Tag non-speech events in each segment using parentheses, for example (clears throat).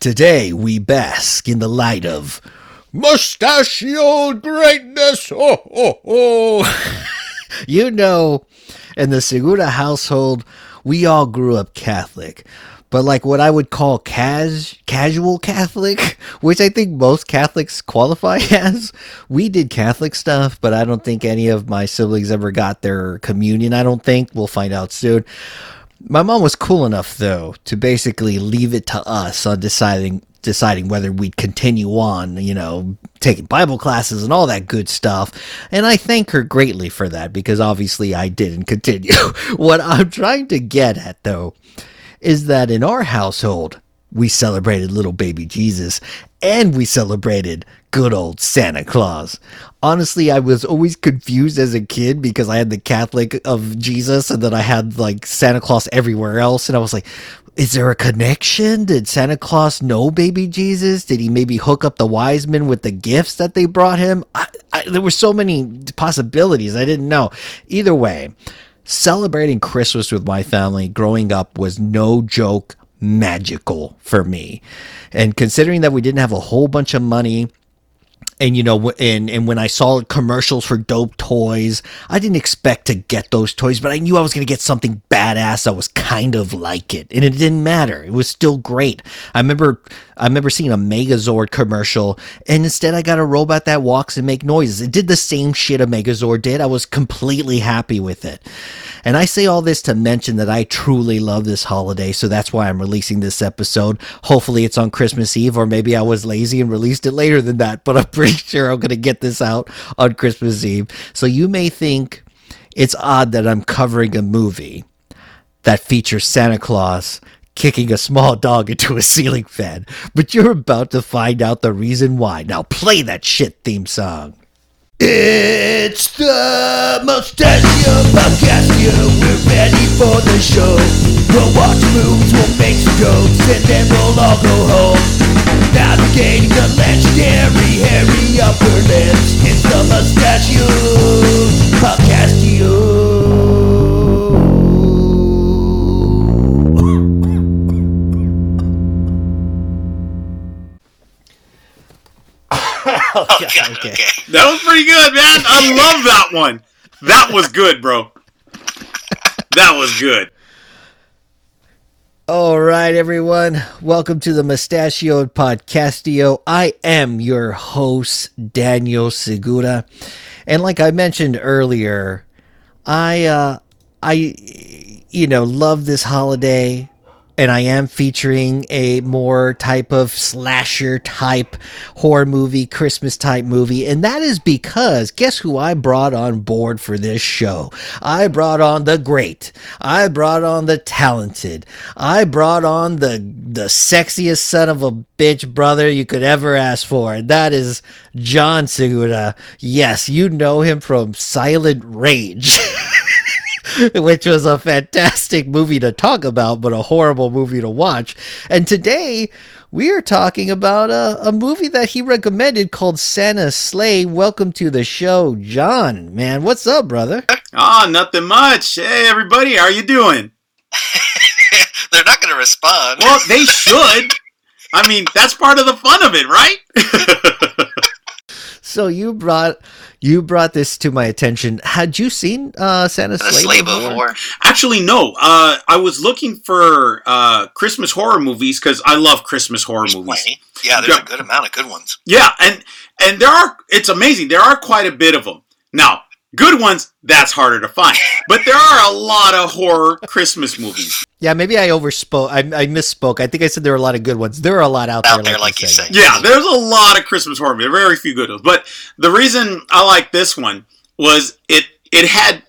Today we bask in the light of mustachioed greatness. Oh, oh, oh. (laughs) you know, in the Segura household, we all grew up Catholic. But like what I would call cas- casual Catholic, (laughs) which I think most Catholics qualify (laughs) as, we did Catholic stuff, but I don't think any of my siblings ever got their communion. I don't think. We'll find out soon. My mom was cool enough though to basically leave it to us on deciding deciding whether we'd continue on, you know, taking Bible classes and all that good stuff. And I thank her greatly for that because obviously I didn't continue. (laughs) what I'm trying to get at though is that in our household we celebrated little baby Jesus and we celebrated good old Santa Claus. Honestly, I was always confused as a kid because I had the Catholic of Jesus and then I had like Santa Claus everywhere else. And I was like, is there a connection? Did Santa Claus know baby Jesus? Did he maybe hook up the wise men with the gifts that they brought him? I, I, there were so many possibilities. I didn't know. Either way, celebrating Christmas with my family growing up was no joke magical for me. And considering that we didn't have a whole bunch of money, and you know and and when i saw commercials for dope toys i didn't expect to get those toys but i knew i was going to get something badass that was kind of like it and it didn't matter it was still great i remember i remember seeing a megazord commercial and instead i got a robot that walks and make noises. It did the same shit a megazord did. I was completely happy with it. And i say all this to mention that i truly love this holiday so that's why i'm releasing this episode. Hopefully it's on christmas eve or maybe i was lazy and released it later than that (laughs) but i'm pretty sure I'm going to get this out on Christmas Eve. So you may think it's odd that I'm covering a movie that features Santa Claus kicking a small dog into a ceiling fan, but you're about to find out the reason why. Now play that shit theme song. It's the Mustachio Podcast, We're ready for the show. We'll watch movies, we'll make some jokes, and then we'll all go home. Navigating the legendary hairy upper lips. It's the okay, okay, okay. (laughs) That was pretty good, man. I love that one. That was good, bro. That was good. All right, everyone. Welcome to the Mustachioed Podcastio. I am your host, Daniel Segura. And like I mentioned earlier, I uh I you know, love this holiday and I am featuring a more type of slasher type horror movie, Christmas type movie. And that is because guess who I brought on board for this show? I brought on the great. I brought on the talented. I brought on the, the sexiest son of a bitch brother you could ever ask for. And that is John Segura. Yes, you know him from Silent Rage. (laughs) (laughs) which was a fantastic movie to talk about, but a horrible movie to watch. And today we are talking about a, a movie that he recommended called Santa's Slay. Welcome to the show, John. Man, what's up, brother? Oh, nothing much. Hey, everybody, how are you doing? (laughs) They're not going to respond. Well, they should. I mean, that's part of the fun of it, right? (laughs) so you brought you brought this to my attention. Had you seen uh, Santa Slay before? before? Actually, no. Uh, I was looking for uh, Christmas horror movies because I love Christmas horror there's movies. Plenty. Yeah, there's yeah. a good amount of good ones. Yeah, and and there are. It's amazing. There are quite a bit of them. Now, Good ones, that's harder to find. But there are a lot of horror Christmas movies. Yeah, maybe I overspoke. I, I misspoke. I think I said there are a lot of good ones. There are a lot out, out there, there, like, you said. Yeah, there's a lot of Christmas horror movies. Very few good ones. But the reason I like this one was it it had.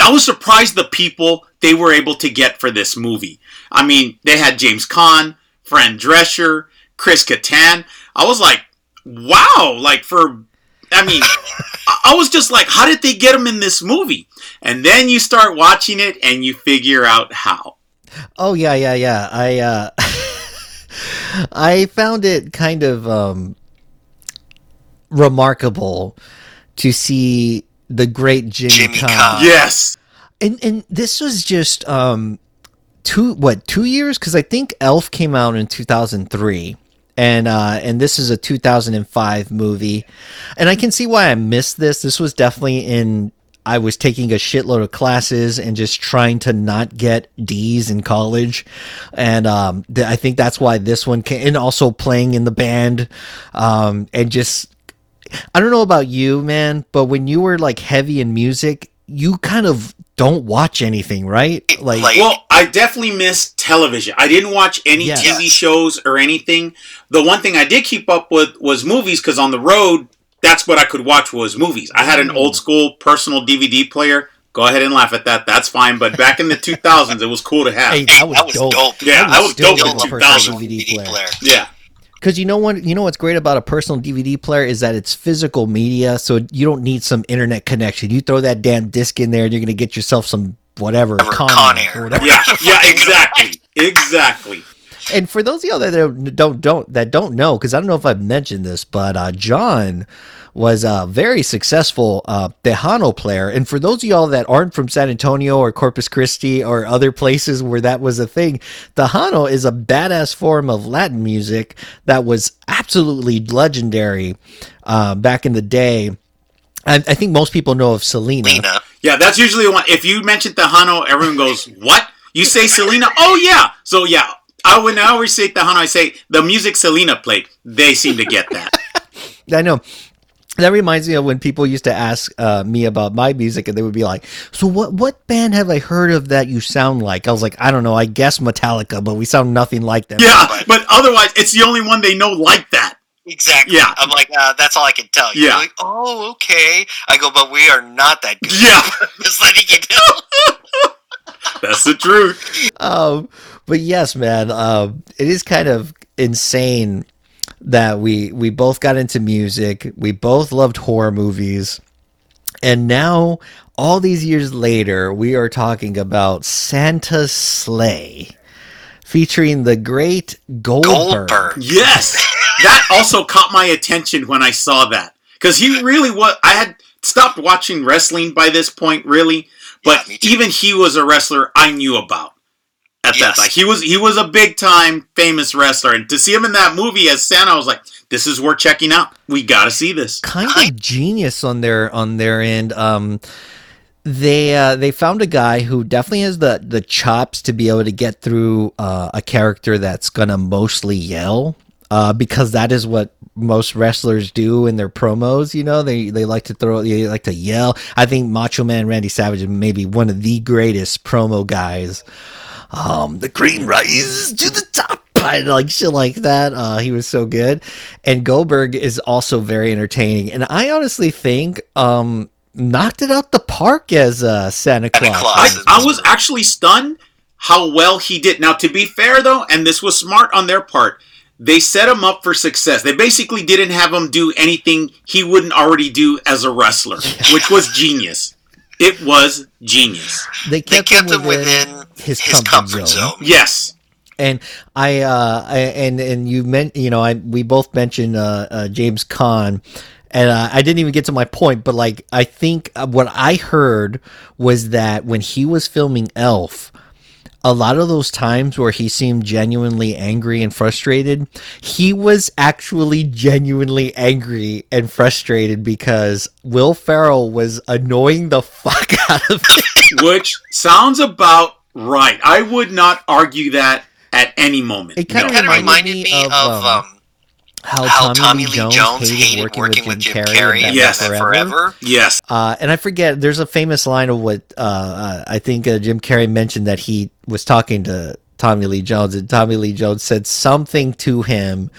I was surprised the people they were able to get for this movie. I mean, they had James Caan, Fran Drescher, Chris Kattan. I was like, wow! Like for I mean, I was just like, how did they get him in this movie? And then you start watching it and you figure out how. Oh yeah, yeah, yeah. I uh (laughs) I found it kind of um remarkable to see the great Jimmy, Jimmy Caan. Caan. Yes. And and this was just um two what two years because I think Elf came out in two thousand three. And uh, and this is a 2005 movie, and I can see why I missed this. This was definitely in I was taking a shitload of classes and just trying to not get D's in college, and um, th- I think that's why this one came. And also playing in the band, um, and just I don't know about you, man, but when you were like heavy in music, you kind of don't watch anything, right? Like, Like- Well, I definitely missed television. I didn't watch any Yes. TV shows or anything. The one thing I did keep up with was movies because on the road, that's what I could watch was movies. I had an Mm. old school personal DVD player. Go ahead and laugh at that. That's fine. But back in the 2000s, it was cool to have. hey, that was, that was dope. dope. Yeah, that was still dope love in a 2000. personal DVD player. yeah. Because you know what, you know what's great about a personal DVD player is that it's physical media, so you don't need some internet connection. You throw that damn disc in there, and you're gonna get yourself some whatever, Whatever, Con Con Air Air. or whatever. Yeah. Yeah, exactly. Exactly. And for those of y'all that don't don't, don't that don't know, because I don't know if I've mentioned this, but uh, John was a very successful uh, Tejano player. And for those of y'all that aren't from San Antonio or Corpus Christi or other places where that was a thing, Tejano is a badass form of Latin music that was absolutely legendary uh, back in the day. I, I think most people know of Selena. Lena. Yeah, that's usually the one. If you mention Tejano, everyone goes, "What?" You say Selena? Oh yeah. So yeah, I when I always say Tejano, I say the music Selena played. They seem to get that. (laughs) I know. That reminds me of when people used to ask uh, me about my music, and they would be like, "So what? What band have I heard of that you sound like?" I was like, "I don't know. I guess Metallica, but we sound nothing like them." yeah, but otherwise, it's the only one they know like that. Exactly. Yeah. I'm like, uh, that's all I can tell you. Yeah. Like, oh, okay. I go, but we are not that good. Yeah, (laughs) Just letting you know. (laughs) that's the truth. Um, but yes, man, um, it is kind of insane that we we both got into music. We both loved horror movies, and now all these years later, we are talking about Santa's Slay, featuring the great Goldberg. Goldberg. Yes, that also caught my attention when I saw that because he really was. I had stopped watching wrestling by this point, really, but Yeah, me too. even he was a wrestler I knew about at Yes. that time. He was he was a big time famous wrestler, and to see him in that movie as Santa, I was like, this is worth checking out. We got to see this. kind of genius on their on their end. Um, they uh, they found a guy who definitely has the the chops to be able to get through uh, a character that's gonna mostly yell. Uh, because that is what most wrestlers do in their promos. You know, they they like to throw, they like to yell. I think Macho Man Randy Savage is maybe one of the greatest promo guys. Um, the cream rises to the top. And like shit like that. Uh, he was so good. And Goldberg is also very entertaining. And I honestly think um knocked it out the park as uh, Santa Claus. Santa Claus. I, I was actually stunned how well he did. Now, to be fair though, and this was smart on their part, they set him up for success. They basically didn't have him do anything he wouldn't already do as a wrestler, which was genius. It was genius. They They kept, kept him him within his, his comfort, comfort zone. zone. Yes. And I, uh, I and and you meant, you know, I we both mentioned uh, uh, James Caan, and uh, I didn't even get to my point, but like I think uh, what I heard was that when he was filming Elf, a lot of those times where he seemed genuinely angry and frustrated, he was actually genuinely angry and frustrated because Will Ferrell was annoying the fuck (laughs) out of him. Which sounds about right. I would not argue that at any moment. It kinda No. Of reminded reminded me me of, of, um, um, How, how Tommy Lee Jones hated working with Jim Carrey in and Yes. Batman Batman Forever. Yes. Uh, and I forget, there's a famous line of what uh, uh, I think uh, Jim Carrey mentioned that he was talking to Tommy Lee Jones, and Tommy Lee Jones said something to him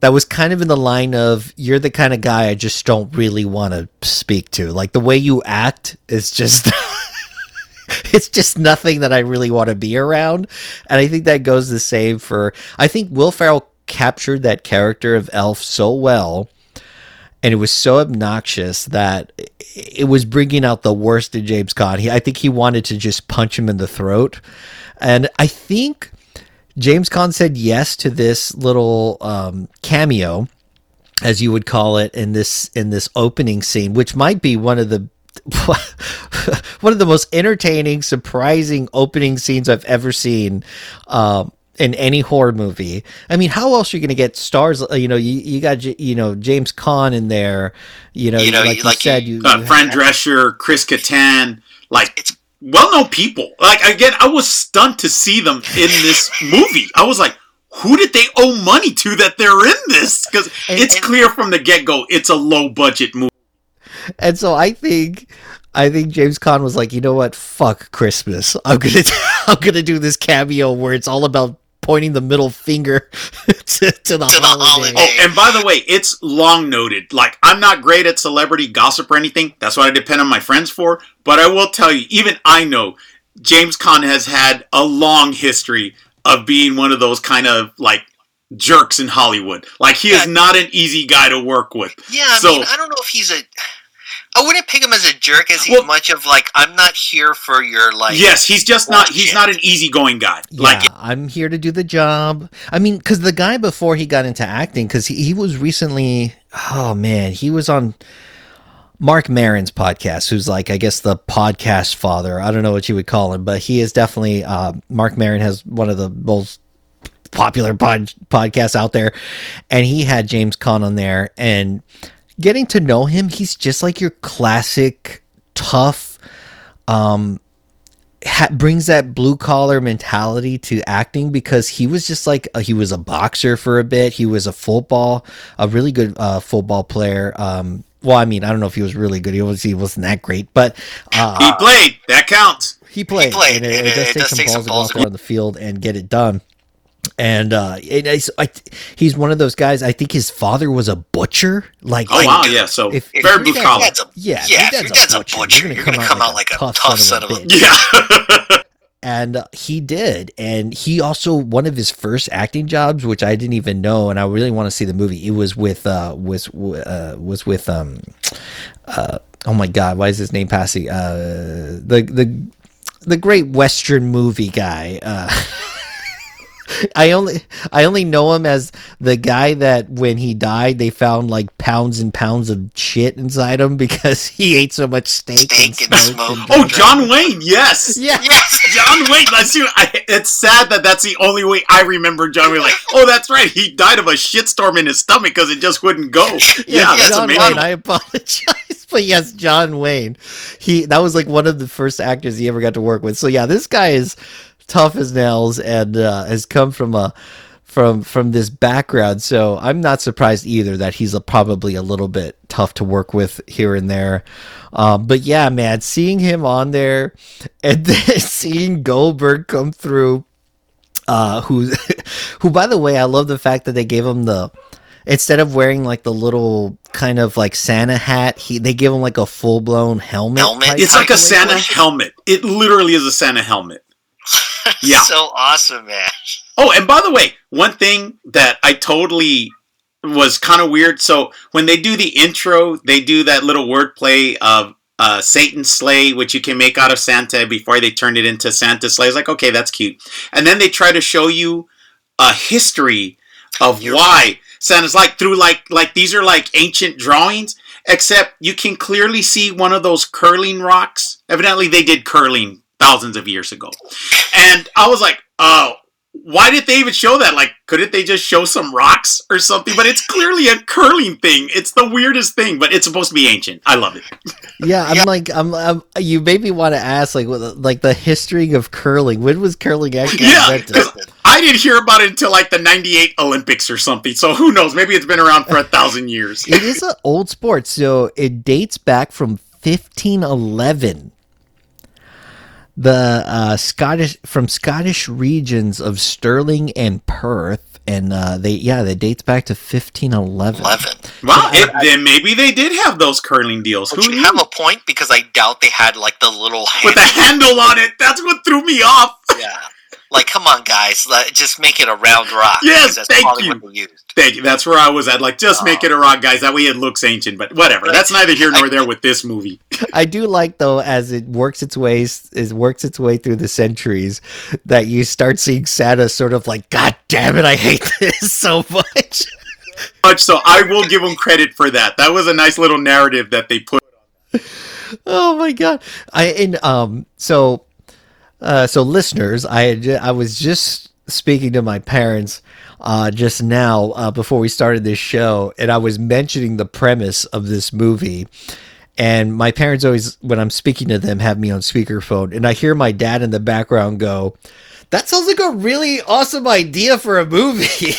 that was kind of in the line of, You're the kind of guy I just don't really want to speak to. Like the way you act is just. (laughs) It's just nothing that I really want to be around. And I think that goes the same for. I think Will Ferrell captured that character of Elf so well and it was so obnoxious that it was bringing out the worst in James Caan. He, I think he wanted to just punch him in the throat, and I think James Caan said yes to this little um, cameo, as you would call it, in this in this opening scene, which might be one of the (laughs) one of the most entertaining, surprising opening scenes I've ever seen. Um, in any horror movie. I mean, how else are you going to get stars? uh, You know, you, you got you know James Caan in there. You know, You know, like you- like said, you- uh, you Fran have- Drescher, Chris Kattan, like It's- well-known people. Like again, I was stunned to see them in this (laughs) movie. I was like, who did they owe money to that they're in this? Because it's and- clear from the get-go it's a low-budget movie. And so I think I think James Caan was like, you know what? Fuck Christmas. I'm gonna (laughs) I'm gonna do this cameo where it's all about pointing the middle finger (laughs) to, to the To the holiday. holiday. Oh, and by the way, it's long noted. Like, I'm not great at celebrity gossip or anything. That's what I depend on my friends for. But I will tell you, even I know James Caan has had a long history of being one of those kind of like jerks in Hollywood. Like, he is not an easy guy to work with. Yeah, I So- mean, I don't know if he's a. I wouldn't pick him as a jerk as he's Well- much of like I'm not here for your like. yes, he's just not. He's not an easygoing guy. Yeah, Like, I'm here to do the job. I mean, because the guy before he got into acting, because he, he was recently, oh man, he was on Marc Maron's podcast, who's like, I guess the podcast father. I don't know what you would call him, but he is definitely, uh, Marc Maron has one of the most popular pod, podcasts out there. And he had James Caan on there. And getting to know him, he's just like your classic tough, um, ha- brings that blue collar mentality to acting because he was just like uh, he was a boxer for a bit. He was a football, a really good uh, football player. Um, well, I mean, I don't know if he was really good. He was he wasn't that great, but uh, he played. That counts. he played. He played, and it, and it does it take does some take balls some go balls to there on the field and get it done. And uh, it, it's, I, he's one of those guys. I think his father was a butcher. Like, Oh, like, wow. Yeah. So, if- if very your blue dad- collar. A, Yeah, yeah. your If your dad's a dad's a butcher, butcher, you're you're gonna gonna come come out out like like a a tough tough son son of of a a. bitch. Yeah. (laughs) and uh, he did and he also one of his first acting jobs which i didn't even know and i really want to see the movie it was with uh was uh was with um uh oh my god why is his name passing uh the the the great western movie guy uh (laughs) I only I only know him as the guy that when he died they found like pounds and pounds of shit inside him because he ate so much steak, and, Steak and smoked smoke. Oh, John Wayne. Yes. (laughs) yeah Yes. John Wayne. That's you. I, it's sad that that's the only way I remember John Wayne. Like, oh, that's right. He died of a shitstorm in his stomach because it just wouldn't go. (laughs) Yeah, Yes, that's John amazing. Wayne. I apologize, (laughs) but yes, John Wayne. He that was like one of the first actors he ever got to work with. So yeah, this guy is tough as nails and uh, has come from a from from this background. So I'm not surprised either that he's a, probably a little bit tough to work with here and there. Um, but yeah, man, seeing him on there (laughs) and then seeing Goldberg come through uh who (laughs) who by the way i love the fact that they gave him the instead of wearing like the little kind of like santa hat he they give him like a full-blown helmet Helmet? It's like a. Santa helmet. It literally is a Santa helmet. (laughs) Yeah. so awesome, man. Oh, and by the way, one thing that I totally was kind of weird. So when they do the intro, they do that little wordplay of uh, Satan's sleigh, which you can make out of Santa before they turned it into Santa's sleigh. It's like, okay, that's cute. And then they try to show you a history of You're why Santa's like through like like these are like ancient drawings. Except you can clearly see one of those curling rocks. Evidently, they did curling thousands of years ago. And I was like, oh, why did they even show that? Like, couldn't they just show some rocks or something? But it's clearly a curling thing. It's the weirdest thing, but it's supposed to be ancient. I love it. (laughs) yeah i'm Yeah. like I'm, I'm you made me want to ask like like the history of curling when was curling actually Yeah, invented I didn't hear about it until like the 98 Olympics or something. So who knows? Maybe it's been around for a thousand years. it is an old sport so it dates back from 1511 the uh, Scottish from Scottish regions of Stirling and Perth, and uh, they yeah, that dates back to 1511. Eleven. Wow, it, then maybe they did have those curling deals. But Who you knew? have a point because I doubt they had like the little With hand. the handle on it. That's what threw me off. yeah. Like, come on, guys, let, just make it a round rock. Yes, that's thank you. used. Thank you. That's where I was at. Like, just make it a rock, guys. That way it looks ancient. But whatever. That's neither here nor (laughs) there with this movie. (laughs) I do like though as it works its ways it works its way through the centuries that you start seeing Santa sort of like God damn it, I hate (laughs) this so much. Much so, I will give them credit for that. That was a nice little narrative that they put. oh my god! I and um so uh so listeners, I I was just speaking to my parents uh just now uh before we started this show, and I was mentioning the premise of this movie. And my parents always, when I'm speaking to them, have me on speakerphone, and I hear my dad in the background go, "That sounds like a really awesome idea for a movie."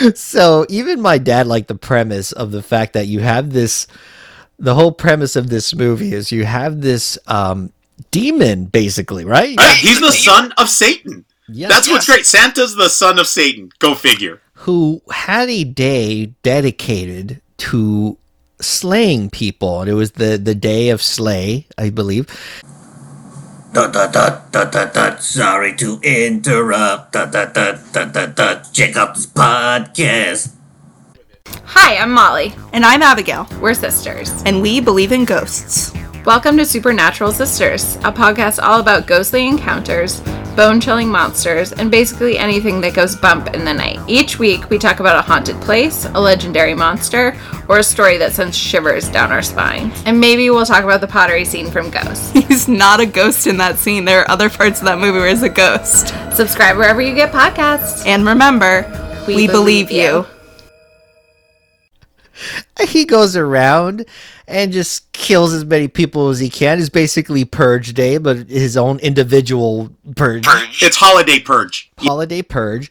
(laughs) so even my dad liked the premise of the fact that you have this the whole premise of this movie is you have this um demon basically right Right? He's the son of Satan. Yes. That's what's great. Santa's the son of Satan. Go figure. who had a day dedicated to slaying people and it was the the day of slay i believe Dot dot dot dot dot dot. Sorry to interrupt. Dot dot dot dot dot dot. Check out this podcast. Hi, I'm Molly. And I'm Abigail, We're sisters. and we believe in ghosts. Welcome to Supernatural Sisters, a podcast all about ghostly encounters, bone chilling monsters, and basically anything that goes bump in the night. Each week, we talk about a haunted place, a legendary monster, or a story that sends shivers down our spine. And maybe we'll talk about the pottery scene from Ghost. (laughs) He's not a ghost in that scene. There are other parts of that movie where he's a ghost. Subscribe wherever you get podcasts. And remember, we, believe, you. (laughs) he goes around and just kills as many people as he can is basically purge day but his own individual purge Purge. It's holiday purge. holiday purge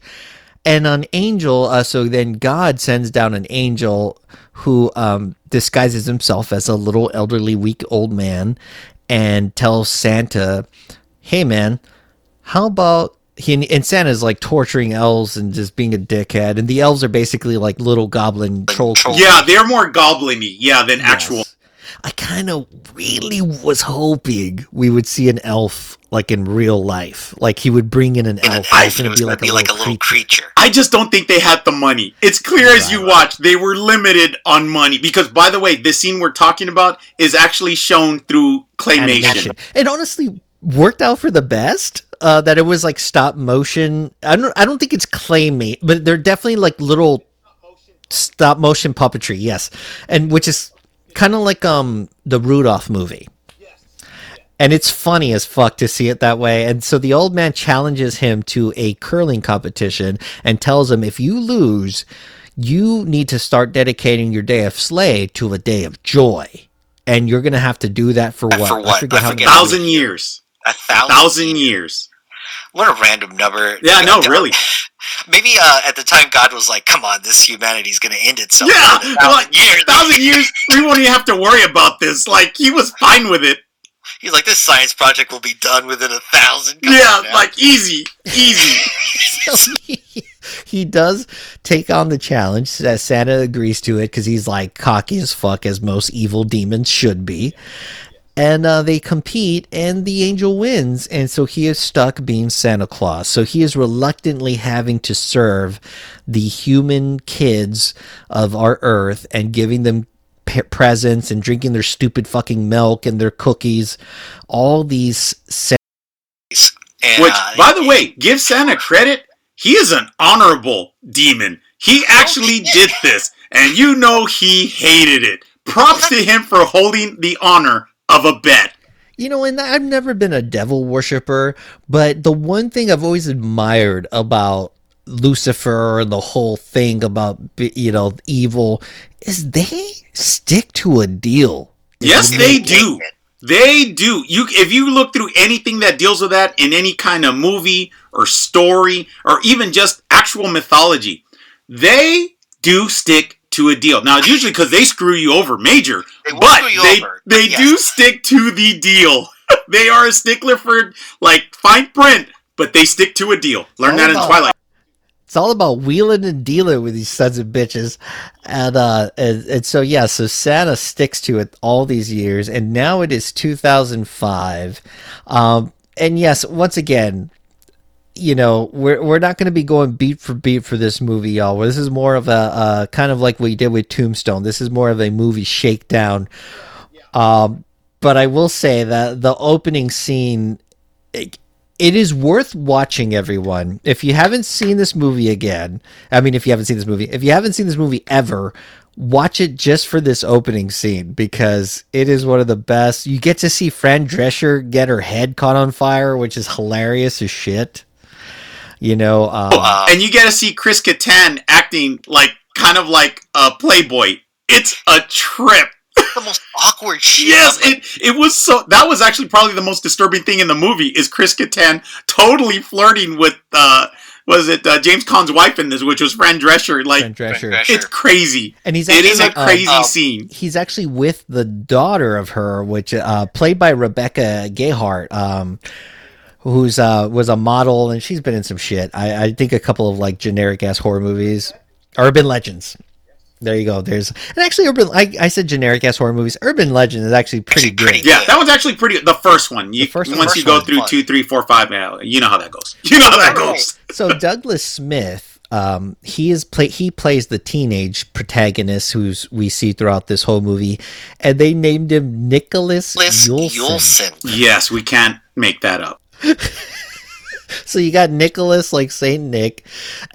and an angel uh, so then god sends down an angel who um, disguises himself as a little elderly weak old man and tells santa hey man how about he and santa's like torturing elves and just being a dickhead and the elves are basically like little goblin troll troll- Yeah, they're more goblin-y, yeah, than actual. I kind of really was hoping we would see an elf like in real life. Like he would bring in an In elf. elf, It's it gonna be like, be a, like a little little creature. creature. I just don't think they had the money. It's clear as you right. watch, they were limited on money. Because, by the way, this scene we're talking about is actually shown through claymation. Animation. It honestly worked out for the best. Uh, that it was like stop motion. I don't. I don't think it's claymate, but they're definitely like little stop motion puppetry. Yes, and which is kind of like um the Rudolph movie. And it's funny as fuck to see it that way. And so the old man challenges him to a curling competition and tells him if you lose, you need to start dedicating your day of slay to a day of joy. And you're gonna have to do that for what? For what? I how forget. many- Thousand years. A thousand. Thousand years. What a random number. Yeah, no, really. (laughs) Maybe uh, at the time God was like, "Come on, this humanity's going to end itself." Yeah, in a thousand like, years. thousand years, (laughs) we won't even have to worry about this. Like, he was fine with it. He's like, "This science project will be done within a thousand. Come Yeah, on like, easy. Easy. (laughs) he does take on the challenge. Santa agrees to it because he's like cocky as fuck, as most evil demons should be. And uh, they compete, and the angel wins. And so he is stuck being Santa Claus. So he is reluctantly having to serve the human kids of our earth and giving them p- presents and drinking their stupid fucking milk and their cookies. All these And, Which, uh, by the way, give Santa credit. He is an honorable demon. He actually did this, and you know he hated it. Props to him for holding the honor of a bet. You know, and I've never been a devil worshiper, but the one thing I've always admired about Lucifer and the whole thing about you know evil is they stick to a deal. Yes, they do. They do. You if you look through anything that deals with that in any kind of movie or story or even just actual mythology, they do stick to a deal. Now, it's usually because they screw you over major, They but you they over, they yes. do stick to the deal. (laughs) they are a stickler for like fine print, but they stick to a deal. Learn that in about- Twilight. It's all about wheeling and dealing with these sons of bitches, and uh, and, and so yeah, so Santa sticks to it all these years, and now it is 2005, um, and yes, once again, you know, we're we're not going to be going beat for beat for this movie, y'all. This is more of a uh, kind of like we did with Tombstone. This is more of a movie shakedown. Um, but I will say that the opening scene, it, it is worth watching. Everyone, if you haven't seen this movie again, I mean, if you haven't seen this movie, if you haven't seen this movie ever, watch it just for this opening scene because it is one of the best. You get to see Fran Drescher get her head caught on fire, which is hilarious as shit. You know, um, Uh, and you get to see Chris Kattan acting like kind of like a playboy. It's a trip. the most awkward shit. Yes, it it was so. That was actually probably the most disturbing thing in the movie is Chris Kattan totally flirting with uh was it uh, James Caan's wife in this, which was Fran Drescher. Like Fran Drescher. Drescher. it's crazy. and he's It actually, is a um, crazy um, scene. he's actually with the daughter of her, which uh, played by Rebecca Gayhart, um, who's uh, was a model, and she's been in some shit. I, I think a couple of like generic ass horror movies, Urban Legends. There you go. There's and actually urban. I, I said generic ass horror movies. Urban Legend is actually pretty Actually pretty good. Yeah, that was actually pretty. The first one. You, The first once first you go one. through Fun. two, three, four, five, yeah, you know how that goes. You know how that goes. so (laughs) Douglas Smith, um, he is play he plays the teenage protagonist who's we see throughout this whole movie, and they named him Nicholas Yuleson. Yuleson. Yes, we can't make that up. (laughs) So you got Nicholas like Saint Nick,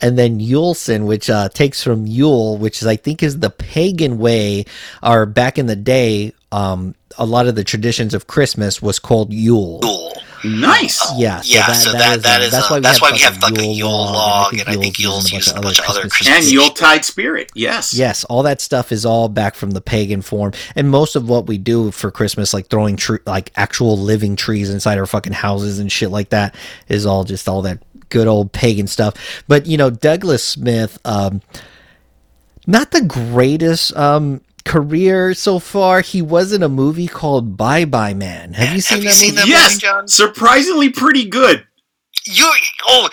and then Yuleson, which uh, takes from Yule, which is I think is the pagan way, or back in the day, um, a lot of the traditions of Christmas was called Yule. Cool. Nice. Yeah, so yeah, that- so that that, is, that uh, that's uh, why we that's have why we stuff have like like a Yule Yule log, log, and and I I think think Yule's Yule's used used in a a bunch bunch of of other other Christmas And Yuletide spirit. Yes. Yes, all that stuff is all back from the pagan form, and most of what we do for Christmas, like throwing tre- like actual living trees inside our fucking houses and shit like that, is all just all that good old pagan stuff. But you know, Douglas Smith, um, not the greatest um, career so far. He was in a movie called Bye Bye Man. Have you seen Have you that seen movie? that Yes. John? Surprisingly pretty good. You oh,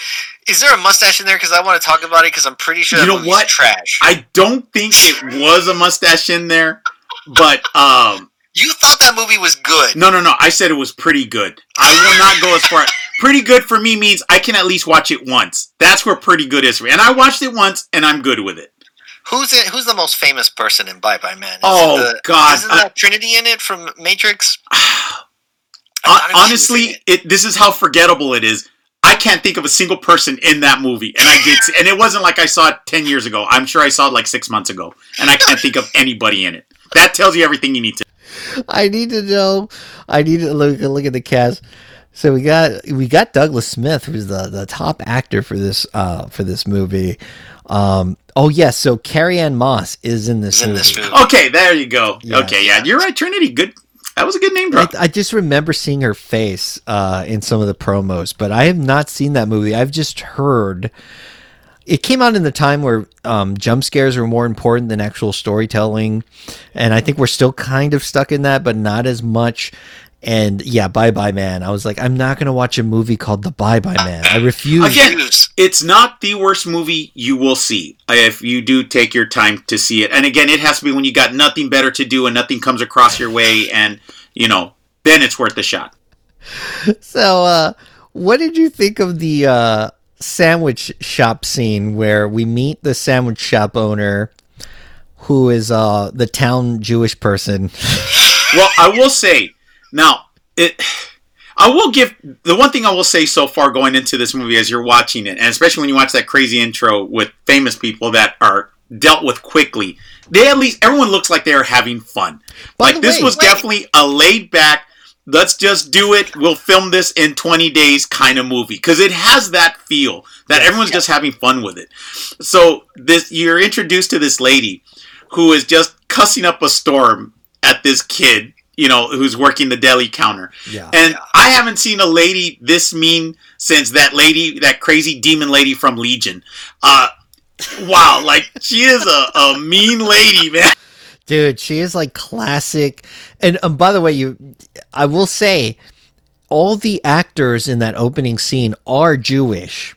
is there a mustache in there? Because I want to talk about it. Because I'm pretty sure You know what? trash. I don't think it was a mustache in there, but um, you thought that movie was good. no, no, no. I said it was pretty good. I will not go as far. Pretty good for me means I can at least watch it once. That's where pretty good is for me. And I watched it once, and I'm good with it. Who's it? Who's the most famous person in Bye Bye Man? Is Oh, the, God. Isn't that Trinity in it from Matrix? (sighs) I Hon- it honestly, it, this is how forgettable it is. I can't think of a single person in that movie, and I did, and it wasn't like I saw it ten years ago. I'm sure I saw it like six months ago, and I can't think of (laughs) anybody in it. That tells you everything you need to. I need to know. I need to look look at the cast. So we got we got Douglas Smith, who's the, the top actor for this uh for this movie. Um oh yes, so Carrie-Anne Moss is in this Is in movie. this movie. Okay, there you go. Yes. Okay, yeah, you're right, Trinity. Good. That was a good name I. I just remember seeing her face uh, in some of the promos, but I have not seen that movie. I've just heard it came out in the time where um, jump scares were more important than actual storytelling, and I think we're still kind of stuck in that, but not as much. And yeah, Bye Bye Man. I was like, I'm not gonna watch a movie called The Bye Bye Man. I refuse. Again, It's not the worst movie you will see if you do take your time to see it. And again, it has to be when you got nothing better to do and nothing comes across your way, and you know, then it's worth the shot. So, uh, what did you think of the uh, sandwich shop scene where we meet the sandwich shop owner, who is uh, the town Jewish person? (laughs) Well, I will say now it. I will give the one thing I will say so far going into this movie as you're watching it, and especially when you watch that crazy intro with famous people that are dealt with quickly. They at least everyone looks like they are having fun. By like this way- was definitely a laid back. Let's just do it. We'll film this in 20 days kind of movie because it has that feel that everyone's just having fun with it. So this you're introduced to this lady who is just cussing up a storm at this kid, you know, who's working the deli counter. Yeah. And I haven't seen a lady this mean since that lady, that crazy demon lady from Legion. Uh, wow, (laughs) like she is a, a mean lady, man. Dude, she is like classic. And um, by the way, you, I will say, all the actors in that opening scene are Jewish.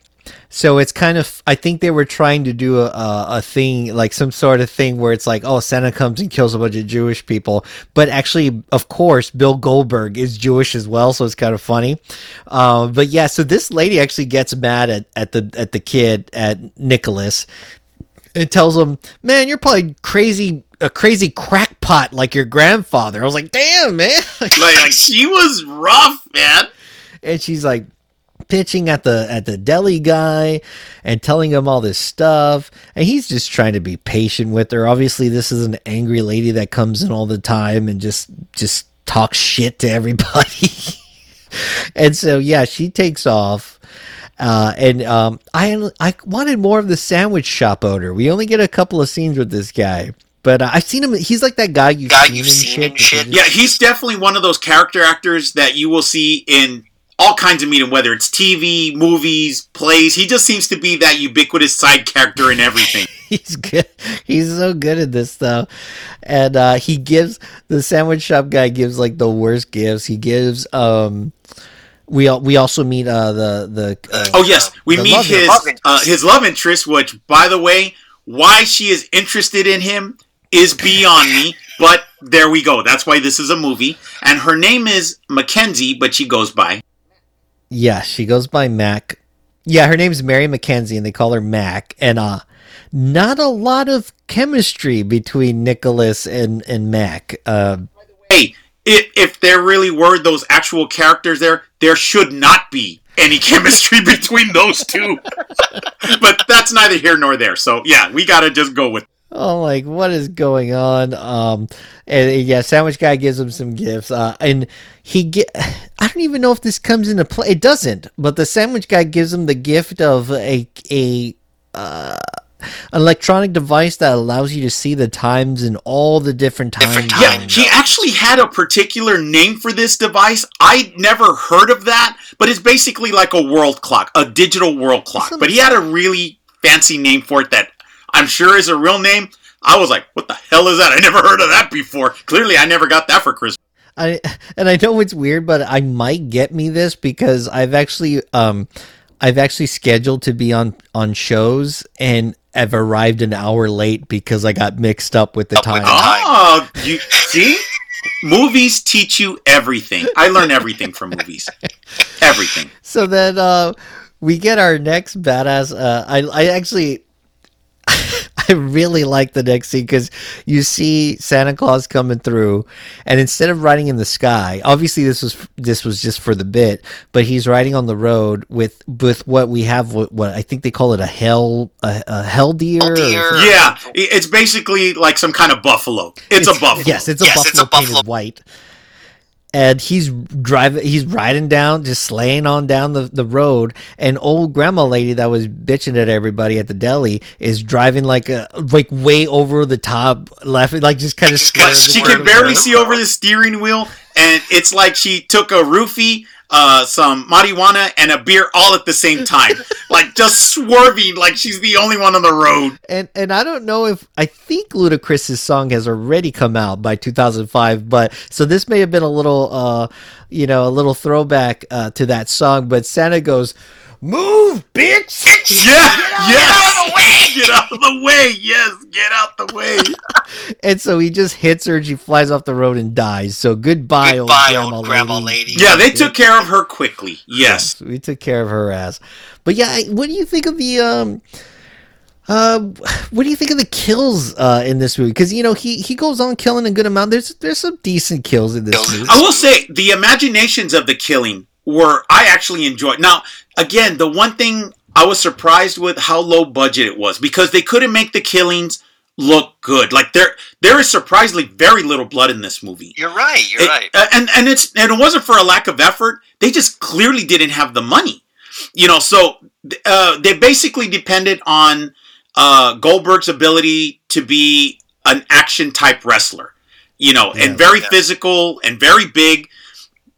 So it's kind of, I think they were trying to do a, a, thing, like some sort of thing where it's like, oh, Santa comes and kills a bunch of Jewish people. But actually, of course, Bill Goldberg is Jewish as well, so it's kind of funny. Uh, but yeah, so this lady actually gets mad at, at the at the kid at Nicholas and tells him, "Man, you're probably crazy, a crazy crackpot like your grandfather." I was like, "Damn, man!" Like, (laughs) like she was rough, man. and she's like, pitching at the at the deli guy and telling him all this stuff and he's just trying to be patient with her obviously this is an angry lady that comes in all the time and just just talks shit to everybody (laughs) and so yeah she takes off uh, and um, I I wanted more of the sandwich shop owner. We only get a couple of scenes with this guy, but uh, I've seen him. He's like that guy you've Guy seen, you've in, seen shit, in shit. Yeah, he's definitely one of those character actors that you will see in all kinds of medium, whether it's TV, movies, plays. He just seems to be that ubiquitous side character in everything. (laughs) he's good. He's so good at this though, and uh, he gives the sandwich shop guy gives like the worst gifts. He gives um. We we also meet uh the the uh, Oh yes, we meet love his interest. uh, his love interest, which, by the way, why she is interested in him is beyond me. But there we go. That's why this is a movie, and her name is Mackenzie, but she goes by. Yeah, she goes by Mac. Yeah, her name's Mary Mackenzie, and they call her Mac. And uh, not a lot of chemistry between Nicholas and and Mac. Uh, Hey, if, if there really were those actual characters there, there should not be any (laughs) chemistry between those two. (laughs) but that's neither here nor there. So yeah, we gotta just go with. Oh, like what is going on? Um, and, yeah, sandwich guy gives him some gifts. Uh, and he get. (sighs) I don't even know if this comes into play. It doesn't. But the sandwich guy gives him the gift of a a. Uh, electronic device that allows you to see the times in all the different times. Yeah, he actually had a particular name for this device. I never heard of that, but it's basically like a world clock, a digital world clock. But he had a really fancy name for it that I'm sure is a real name. I was like, what the hell is that? I never heard of that before. Clearly, I never got that for Christmas. I and I know it's weird, but I might get me this because I've actually um I've actually scheduled to be on on shows and I've arrived an hour late because I got mixed up with the time. time. Oh, you see? movies teach you everything. I learn everything from movies. Everything. So then uh we get our next badass uh I I actually (laughs) I really like the next scene because you see Santa Claus coming through, and instead of riding in the sky, obviously this was this was just for the bit, but he's riding on the road with with what we have, what, what I think they call it a hell a, a hell deer. or- deer. Yeah, it's basically like some kind of buffalo. It's, a buffalo. Yes, it's a Yes, buffalo it's a painted buffalo. white. And he's driving, he's riding down, just slaying on down the, the road. And old grandma lady that was bitching at everybody at the deli is driving like a like way over the top, left, like just kind of Just But kinda she can barely see over the steering wheel, and it's like she took a roofie, uh, some marijuana, and a beer all at the same time, (laughs) like just swerving, like she's the only one on the road. And and I don't know if I think Ludacris's song has already come out by 2005, but so this may have been a little uh you know a little throwback uh, to that song. But Santa goes, "Move, bitch!" Yeah, yes, get out of the way. Get out of the way! Yes, get out the way. (laughs) and so he just hits her, and she flies off the road and dies. So goodbye, Goodbye, old grandma, old grandma lady. lady. Yeah, they took care of her quickly. Yes. we took care of her ass. But yeah, what do you think of the um? Uh, what do you think of the kills uh, in this movie? Because you know he he goes on killing a good amount. There's there's some decent kills in this movie. I will say the imaginations of the killing were I actually enjoyed. Now, again, the one thing I was surprised with how low budget it was because they couldn't make the killings look good. Like there there is surprisingly very little blood in this movie. You're right. You're It- right. uh, and and it's and it wasn't for a lack of effort. They just clearly didn't have the money. You know, so uh, they basically depended on uh, Goldberg's ability to be an action type wrestler. You know, Yeah. and very Yeah. physical and very big.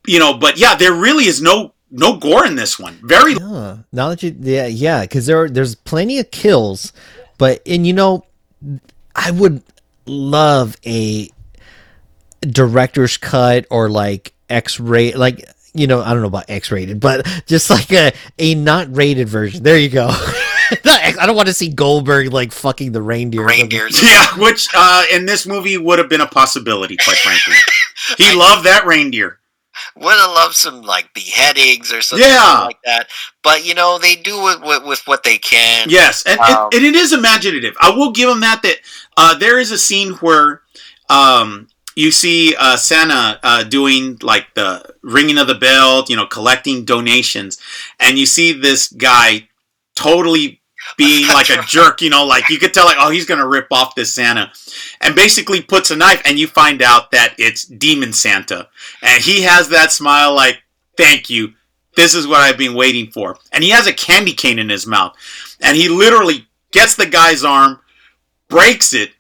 You know, but yeah, there really is no no gore in this one. Very Yeah, now that you, yeah, yeah, because there there's plenty of kills, but and you know, I would love a director's cut or like X rate, like you know, I don't know about X rated, but (laughs) just like a a not rated version. There you go. (laughs) I don't want to see Goldberg like fucking the reindeer. Reindeers. (laughs) yeah, which uh, in this movie would have been a possibility, quite frankly. He loved that reindeer. Would have loved some like beheadings or something Yeah. like that. But you know, they do it with, with what they can. Yes, and, Um, and, and it is imaginative. I will give them that. That uh, there is a scene where um, you see uh, Santa uh, doing like the ringing of the bell, you know, collecting donations, and you see this guy totally being like a jerk, you know, like you could tell, like, oh, he's gonna rip off this Santa, and basically puts a knife, and you find out that it's Demon Santa, and he has that smile, like, thank you, this is what I've been waiting for, and he has a candy cane in his mouth, and he literally gets the guy's arm, breaks it,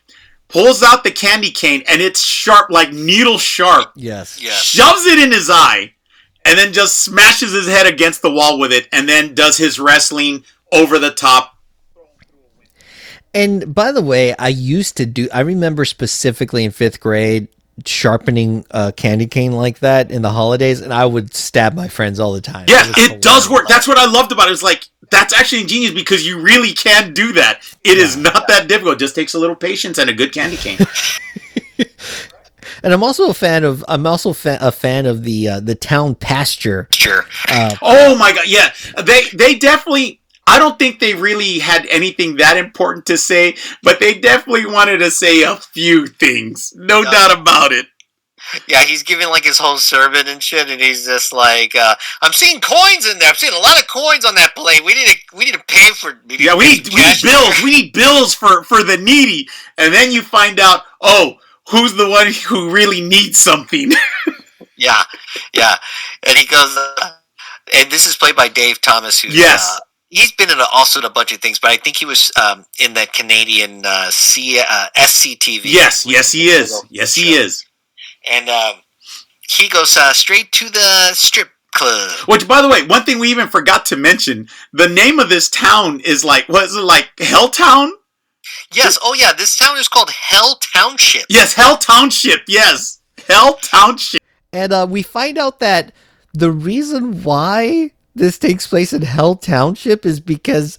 pulls out the candy cane, and it's sharp, like needle sharp, Yes. Yeah. shoves it in his eye, and then just smashes his head against the wall with it, and then does his wrestling over the top. And by the way, I used to do. I remember specifically in fifth grade sharpening a candy cane like that in the holidays, and I would stab my friends all the time. Yeah, was it does hilarious. work. That's what I loved about it. It's like that's actually ingenious because you really can do that. It is not that difficult. It just takes a little patience and a good candy cane. (laughs) (laughs) And I'm also a fan of. I'm also fa- a fan of the uh, the town pasture. Sure. oh my god, yeah. They they definitely I don't think they really had anything that important to say, but they definitely wanted to say a few things. No doubt about it. Yeah, he's giving like his whole sermon and shit, and he's just like, uh, "I'm seeing coins in there. I'm seeing a lot of coins on that plate. We need to, we need to pay for. We Yeah, we need, we need cash." bills. We need bills for, for the needy. And then you find out, oh, who's the one who really needs something? (laughs) Yeah, yeah. And he goes, uh, and this is played by Dave Thomas, who's Yes. uh, he's been in a, also in a bunch of things, but I think he was um, in that Canadian uh, C, uh, SCTV. yes, yes, he is. Yes, he is. And um, he goes uh, straight to the strip club. Which, by the way, one thing we even forgot to mention: the name of this town is like, what is it like, Helltown? Yes. Oh, yeah. This town is called Hell Township. Yes, Hell Township. Yes, Hell Township. And uh, we find out that the reason why this takes place in Hell Township is because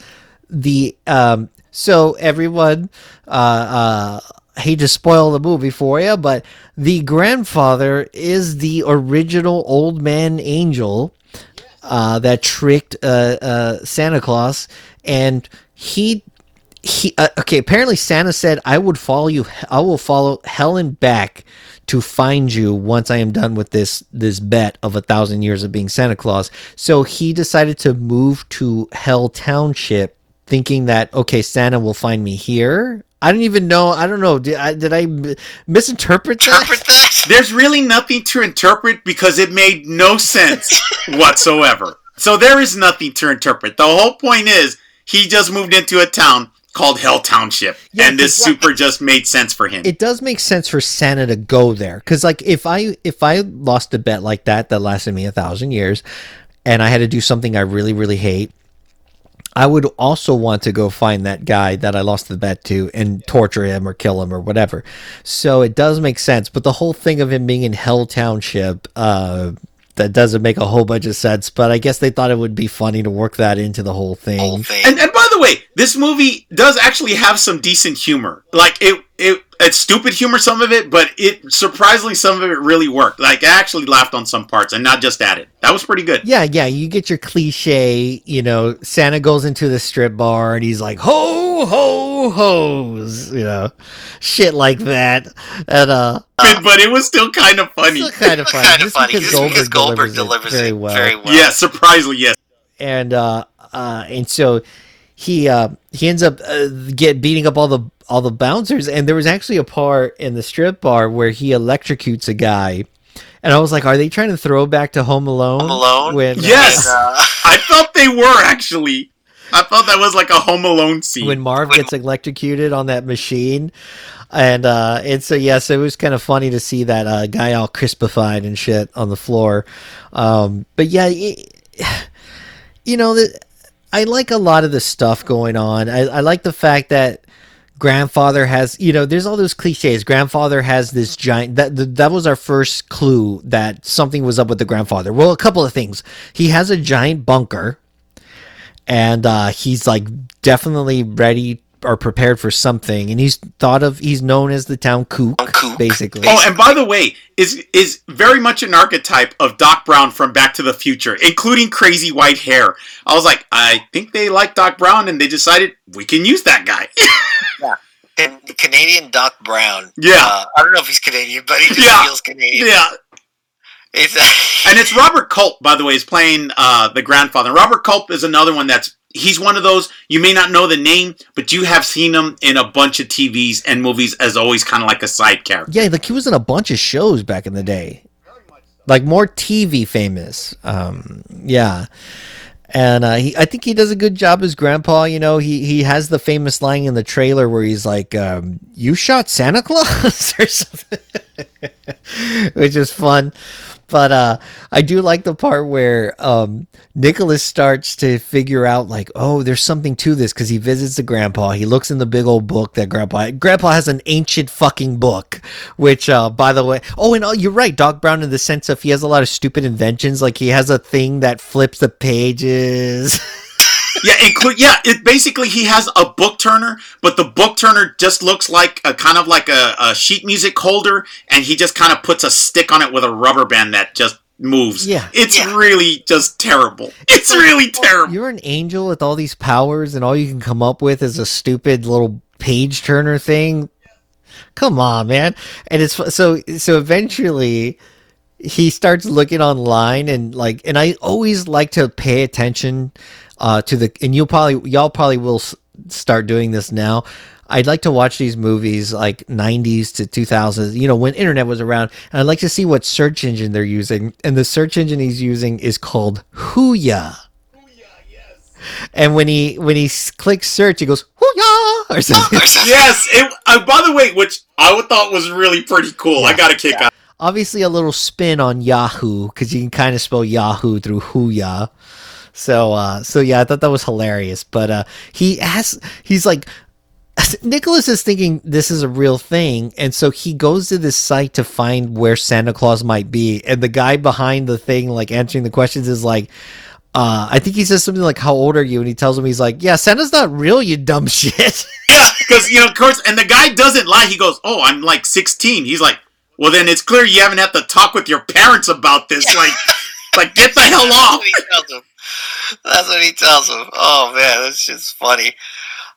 the um so everyone uh uh hate to spoil the movie for you, but the grandfather is the original old man angel uh, that tricked uh, uh, Santa Claus, and he he uh, okay. Apparently, Santa said, "I would follow you. I will follow Helen back to find you once I am done with this this bet of a thousand years of being Santa Claus." So he decided to move to Hell Township, thinking that okay, Santa will find me here. I don't even know. I don't know. Did I did I misinterpret that? Interpret that. (laughs) There's really nothing to interpret because it made no sense (laughs) whatsoever. So there is nothing to interpret. The whole point is he just moved into a town called Hell Township, Yeah, and this super just made sense for him. it does make sense for Santa to go there because like if I if I lost a bet like that that lasted me a thousand years and I had to do something I really really hate I would also want to go find that guy that I lost the bet to and torture him or kill him or whatever. So it does make sense, but the whole thing of him being in Hell Township, uh, that doesn't make a whole bunch of sense. But I guess they thought it would be funny to work that into the whole thing. Whole thing. and and by the way, this movie does actually have some decent humor. Like it it it's stupid humor some of it, but it surprisingly some of it really worked. Like I actually laughed on some parts and not just at it. That was pretty good. Yeah, yeah, you get your cliche, you know, Santa goes into the strip bar and he's like, ho, ho, hoes, you know, shit like that. And, uh, But, but it was still kind of funny. still kind of funny. kind of funny. because Just because Goldberg delivers, delivers it very it well. very well. Yeah, surprisingly, yes. and uh uh and so he uh he ends up uh, get beating up all the all the bouncers and there was actually a part in the strip bar where he electrocutes a guy and I was like, are they trying to throw back to Home Alone? Home Alone? When, uh, Yes! Uh, I thought they were actually. I thought that was like a Home Alone scene. when Marv gets electrocuted on that machine. And uh and so yes, it was kind of funny to see that uh, guy all crispified and shit on the floor. Um but yeah, it, (sighs) you know, the, I like a lot of the stuff going on. I, I like the fact that grandfather has, you know, there's all those cliches. Grandfather has this giant. That that that was our first clue that something was up with the grandfather. Well, a couple of things. He has a giant bunker, and uh, he's like definitely ready or prepared for something. And he's thought of. He's known as the town kook, Kook. basically. Oh, and by the way, is is very much an archetype of Doc Brown from Back to the Future, including crazy white hair. I was like, I think they like Doc Brown, and they decided we can use that guy. (laughs) yeah. the Canadian Doc Brown. Yeah. Uh, I don't know if he's Canadian, but he just Yeah. feels Canadian. Yeah, It's, and it's Robert Culp, by the way, is playing uh, the grandfather. Robert Culp is another one that's he's one of those you may not know the name, but you have seen him in a bunch of TVs and movies as always kind of like a side character. Yeah, like he was in a bunch of shows back in the day. Like more TV famous. Um, yeah. And uh, he, I think he does a good job as grandpa. You know, he, he has the famous line in the trailer where he's like, um, "You shot Santa Claus" (laughs) or something, (laughs) which is fun. But uh, I do like the part where um, Nicholas starts to figure out, like, oh, there's something to this because he visits the grandpa. He looks in the big old book that grandpa grandpa has an ancient fucking book, which, uh, by the way, oh, and oh, you're right, Doc Brown, in the sense of he has a lot of stupid inventions. Like he has a thing that flips the pages. (laughs) Yeah, include yeah. It basically he has a book turner, but the book turner just looks like a kind of like a, a sheet music holder, and he just kind of puts a stick on it with a rubber band that just moves. Yeah. it's Yeah. really just terrible. It's really terrible. You're an angel with all these powers, and all you can come up with is a stupid little page turner thing. Come on, man! And it's so so. Eventually, he starts looking online, and like, and I always like to pay attention uh, to the. And you'll probably y'all probably will s- start doing this now. I'd like to watch these movies like 90s to 2000s, you know, when internet was around, and I'd like to see what search engine they're using. And the search engine he's using is called Hooya. Yes. And when he when he clicks search, he goes hooyah or something. (laughs) Yes. It, uh, by the way, which I thought was really pretty cool. I got a kick out. Obviously, a little spin on Yahoo because you can kind of spell Yahoo through hooyah. So uh, so yeah, I thought that was hilarious. But uh, he has he's like. (laughs) Nicholas is thinking this is a real thing, and so he goes to this site to find where Santa Claus might be. And the guy behind the thing, like answering the questions, is like, uh, I think he says something like, "How old are you?" And he tells him he's like, "Yeah, Santa's not real, you dumb (laughs) shit." Yeah, because you know, of course, and the guy doesn't lie. He goes, "Oh, I'm like 16." He's like, "Well, then it's clear you haven't had to talk with your parents about this. Like, like get the hell That's off." What he tells him. That's what he tells him. Oh man, that's just funny.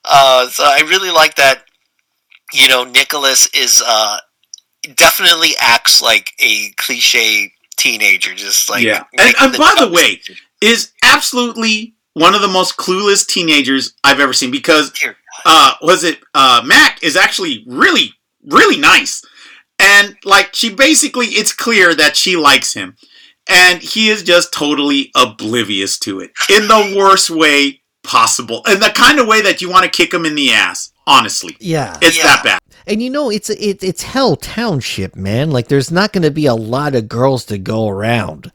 Uh, so I really like that. You know, Nicholas is uh, definitely acts like a cliche teenager, just like Yeah. And- and by the way. Is absolutely one of the most clueless teenagers I've ever seen. Because uh, was it uh, Mac is actually really, really nice, and like she basically, it's clear that she likes him, and he is just totally oblivious to it in the worst way possible, in the kind of way that you want to kick him in the ass. Honestly, yeah. it's Yeah. that bad. And you know, it's it, it's Hell Township, man. Like, there's not going to be a lot of girls to go around.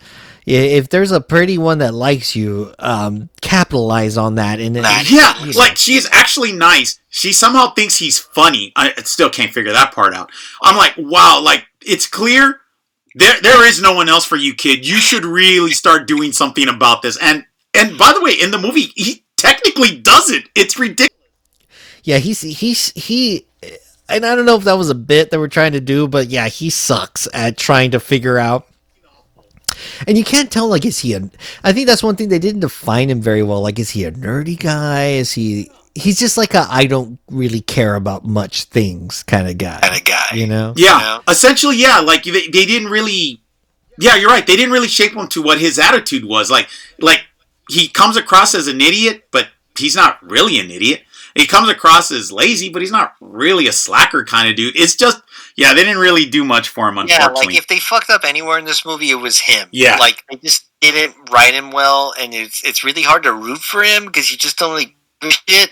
I- If there's a pretty one that likes you, um, capitalize on that. And That- Yeah, you know. like she is actually nice. She somehow thinks he's funny. I still can't figure that part out. I'm like, wow, like it's clear there there is no one else for you, kid. You should really start doing something about this. And and by the way, in the movie, he technically does it. It's ridiculous. yeah, he's he's he. And I don't know if that was a bit that we're trying to do, but yeah, he sucks at trying to figure out. And you can't tell, like, is he a? I think that's one thing they didn't define him very well. Like, is he a nerdy guy? Is he? He's just like a I don't really care about much things kind of guy. kind of guy. You know? Yeah, Yeah. essentially, yeah. Like they, they didn't really. Yeah, you're right. They didn't really shape him to what his attitude was. Like, like he comes across as an idiot, but he's not really an idiot. He comes across as lazy, but he's not really a slacker kind of dude. It's just, yeah, they didn't really do much for him, Yeah, unfortunately. like if they fucked up anywhere in this movie, it was him. Yeah. like they just didn't write him well, and it's it's really hard to root for him because you just don't really shit.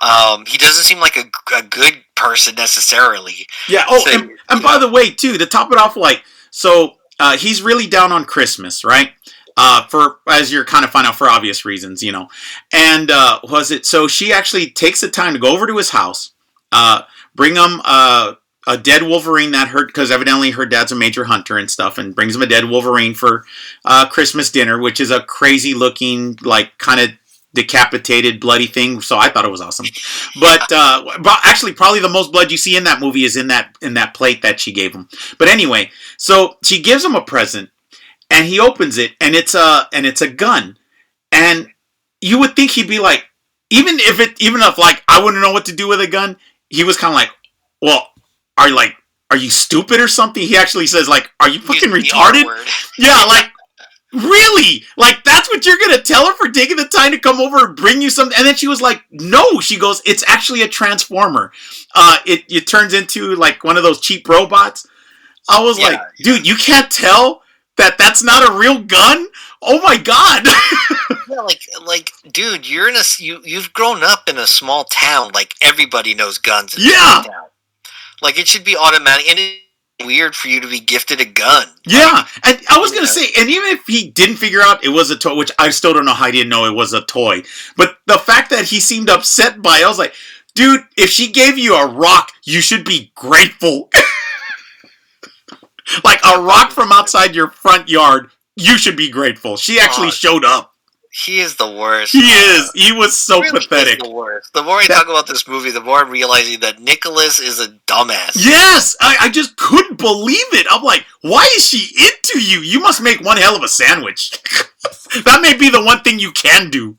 Um, he doesn't seem like a, a good person necessarily. Yeah. Oh, So- and, and by the way, too, to top it off, like, so uh, he's really down on Christmas, right? Uh, for as you're kind of find out for obvious reasons, you know. And uh, was it so? She actually takes the time to go over to his house, uh, bring him uh, a dead Wolverine that hurt because evidently her dad's a major hunter and stuff, and brings him a dead Wolverine for uh, Christmas dinner, which is a crazy looking, like kind of decapitated, bloody thing. So I thought it was awesome. But uh, but actually, probably the most blood you see in that movie is in that in that plate that she gave him. But anyway, so she gives him a present, and he opens it, and it's a and it's a gun, and you would think he'd be like, even if it even if like I wouldn't know what to do with a gun. he was kind of like, "Well, are you like, are you stupid or something?" He actually says like, "Are you fucking Using the R retarded?" (laughs) Yeah, like really? Like that's what you're gonna tell her for taking the time to come over and bring you something? And then she was like, "No." She goes, "It's actually a transformer. Uh, it it turns into like one of those cheap robots." I was Yeah, like, "Dude, you can't tell that that's not a real gun." Oh my god! (laughs) Yeah, like, like, dude, you're in a you you've grown up in a small town. Like everybody knows guns. Yeah. Like it should be automatic, and it's weird for you to be gifted a gun. Yeah, and I was gonna Yeah. say, and even if he didn't figure out it was a toy, which I still don't know how he didn't know it was a toy, but the fact that he seemed upset by it, I was like, dude, if she gave you a rock, you should be grateful. (laughs) like a rock from outside your front yard, you should be grateful. She actually showed up. He is the worst. He is. He was so Really pathetic. the worst. The more I talk about this movie, the more I'm realizing that Nicholas is a dumbass. Yes, I, I just couldn't believe it. I'm like, why is she into you? You must make one hell of a sandwich. (laughs) that may be the one thing you can do.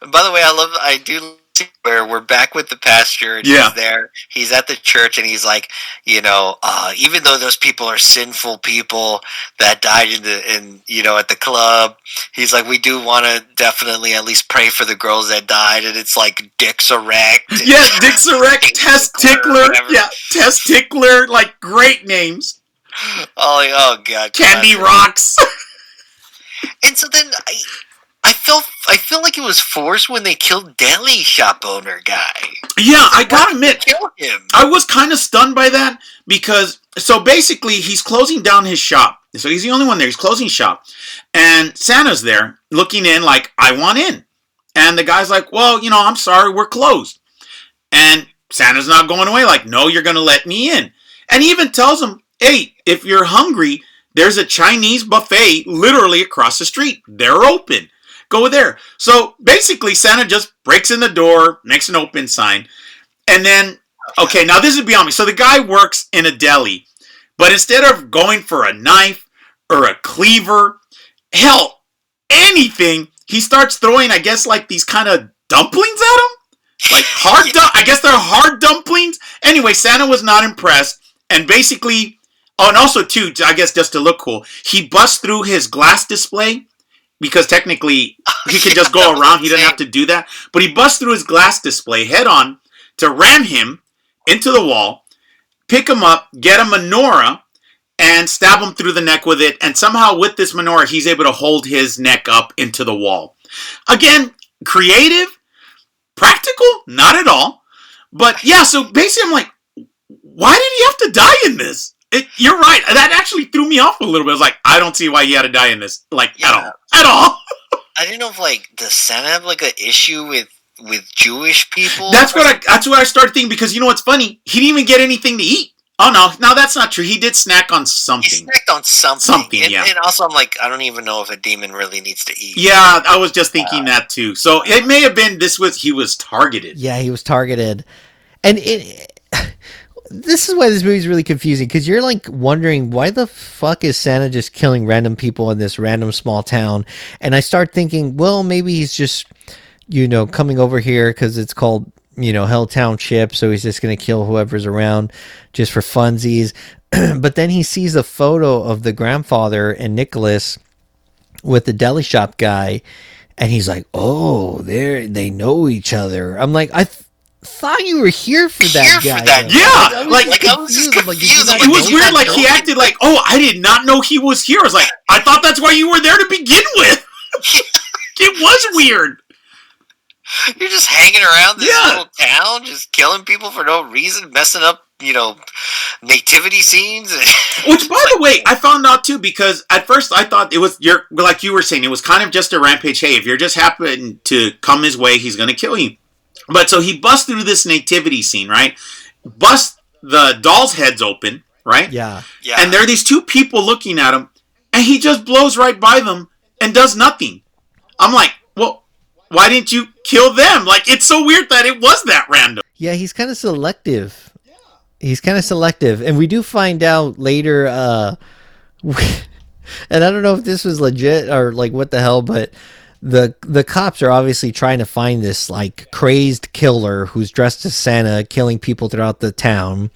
By the way, I love. I do where we're back with the pastor, and Yeah. he's there. He's at the church, and he's like, you know, uh, even though those people are sinful people that died in the in you know at the club, he's like, we do want to definitely at least pray for the girls that died, and it's like dicks erect. and- (laughs) Yeah, Dick Sarek, (laughs) Test Tickler. Yeah, Test Tickler, like great names. Oh, oh god, Candy God. Rocks. (laughs) And so then I, I felt I feel like it was forced when they killed deli shop owner guy. yeah, I gotta admit, Kill him. I was kind of stunned by that because so basically he's closing down his shop. So he's the only one there. He's closing shop, and Santa's there looking in like I want in, and the guy's like, "Well, you know, I'm sorry, we're closed," and Santa's not going away. Like, no, you're gonna let me in, and he even tells him, "Hey, if you're hungry, there's a Chinese buffet literally across the street. They're open." Go there. So basically, Santa just breaks in the door, makes an open sign, and then Okay, now this is beyond me. So the guy works in a deli, but instead of going for a knife or a cleaver, hell, anything, he starts throwing, I guess, like these kind of dumplings at him. Like hard, (laughs) du- I guess they're hard dumplings. Anyway, Santa was not impressed, and basically, oh, and also too, I guess just to look cool, he busts through his glass display because technically (laughs) he can just go around. He doesn't have to do that, but he busts through his glass display head on to ram him into the wall, pick him up, get a menorah, and stab him through the neck with it. And somehow, with this menorah, he's able to hold his neck up into the wall. Again, creative, practical, not at all. But yeah, so basically, I'm like, why did he have to die in this? It, you're right. That actually threw me off a little bit. I was like, I don't see why he had to die in this. Like, at Yeah. all. (laughs) At all. I didn't know if like does Santa have like an issue with with Jewish people? That's what I. That's what I started thinking because you know what's funny? He didn't even get anything to eat. Oh no, no, that's not true. He did snack on He something. snacked on something. Something, and, yeah. And also, I'm like, I don't even know if a demon really needs to eat. Yeah, I was just thinking that too. So it may have been this was he was targeted. Yeah, he was targeted, and it. This is why this movie's really confusing because you're like wondering why the fuck is Santa just killing random people in this random small town, and I start thinking, well, maybe he's just, you know, coming over here because it's called, you know, Hell Township, so he's just gonna kill whoever's around just for funsies. (clears throat) but then he sees a photo of the grandfather and Nicholas with the deli shop guy, and he's like, "Oh, they they know each other." I'm like, I th- thought you were here for that Here for that though. Yeah, I was like- Like, I was just I'm like, confused. not It was weird, like he acted like, oh, I did not know he was here. I was like, I thought that's why you were there to begin with. (laughs) it was weird. You're just hanging around this Yeah. little town, just killing people for no reason, messing up, you know, nativity scenes. (laughs) Which, by the way, I found out too because at first I thought it was your like you were saying it was kind of just a rampage. Hey, if you're just happen to come his way, he's gonna kill you. But so he busts through this nativity scene, right? Bust the dolls' heads open, right? Yeah, yeah. And there are these two people looking at him, and he just blows right by them and does nothing. I'm like, well, why didn't you kill them? Like, it's so weird that it was that random. yeah, he's kind of selective. He's kind of selective, and we do find out later. uh (laughs) And I don't know if this was legit or like what the hell, but the the cops are obviously trying to find this like crazed killer who's dressed as Santa, killing people throughout the town,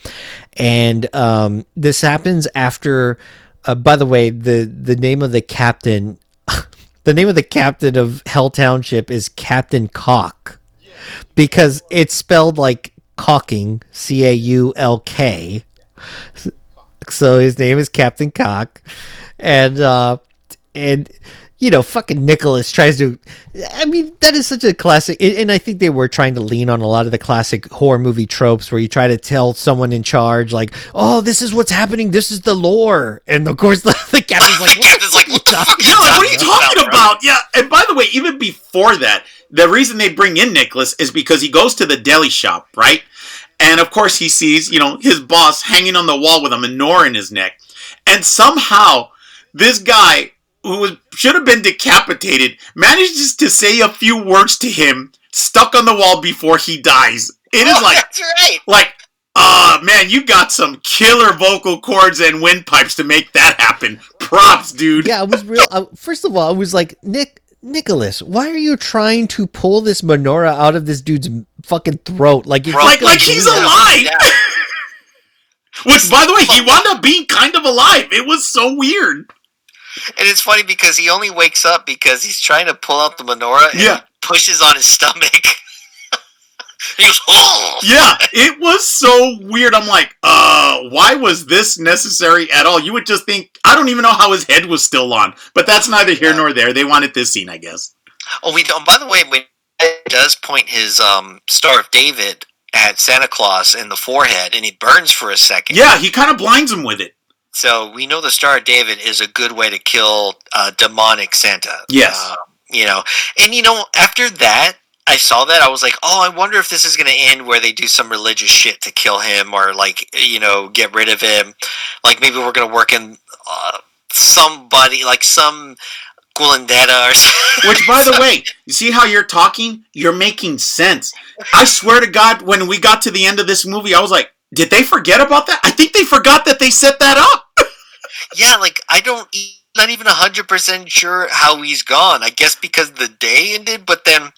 and um, this happens after. Uh, by the way, the the name of the captain, (laughs) the name of the captain of Hell Township is Captain Cock, because it's spelled like caulking, C A U L K. So his name is Captain Cock, and uh, and you know, fucking Nicholas tries to. I mean, that is such a classic, and- and I think they were trying to lean on a lot of the classic horror movie tropes where you try to tell someone in charge, like, "Oh, this is what's happening. This is the lore," and of course, (laughs) the, the captain's like, (laughs) the captain's like, what the fuck? Yeah, like, what are you talking bro?" about? Yeah, and by the way, even before that, the reason they bring in Nicholas is because he goes to the deli shop, right? And of course, he sees, you know, his boss hanging on the wall with a menorah in his neck. And somehow, this guy who was, should have been decapitated manages to say a few words to him stuck on the wall before he dies. It is Oh, like, that's right. like, uh, man, you got some killer vocal cords and windpipes to make that happen. Props, dude. "Yeah, I was real." Uh, first of all, I was like, "Nick, Nicholas, why are you trying to pull this menorah out of this dude's fucking throat? Like, it's Bro, like gonna like he's alive. Yeah. (laughs) Which, by the way, he wound up being kind of alive. It was so weird. And it's funny because he only wakes up because he's trying to pull out the menorah and Yeah. he pushes on his stomach. (laughs) he goes, oh! Yeah, it was so weird. I'm like, uh, why was this necessary at all? You would just think, I don't even know how his head was still on, but that's neither here Yeah. nor there. They wanted this scene, I guess. Oh, we don't. By the way, when he does point his um, Star of David at Santa Claus in the forehead, and he burns for a second. Yeah, he kind of blinds him with it. So we know the Star of David is a good way to kill uh, demonic Santa. Yes. Uh, you know, and you know, after that, I saw that I was like, oh, I wonder if this is going to end where they do some religious shit to kill him or like you know get rid of him. Like maybe we're going to work in uh, somebody like some Gulandetta or something. Which, by the (laughs) way, you see how you're talking? You're making sense. I swear to God, when we got to the end of this movie, I was like, did they forget about that? I think they forgot that they set that up. (laughs) Yeah, like I don't, not even hundred percent sure how he's gone. I guess because the day ended, but then.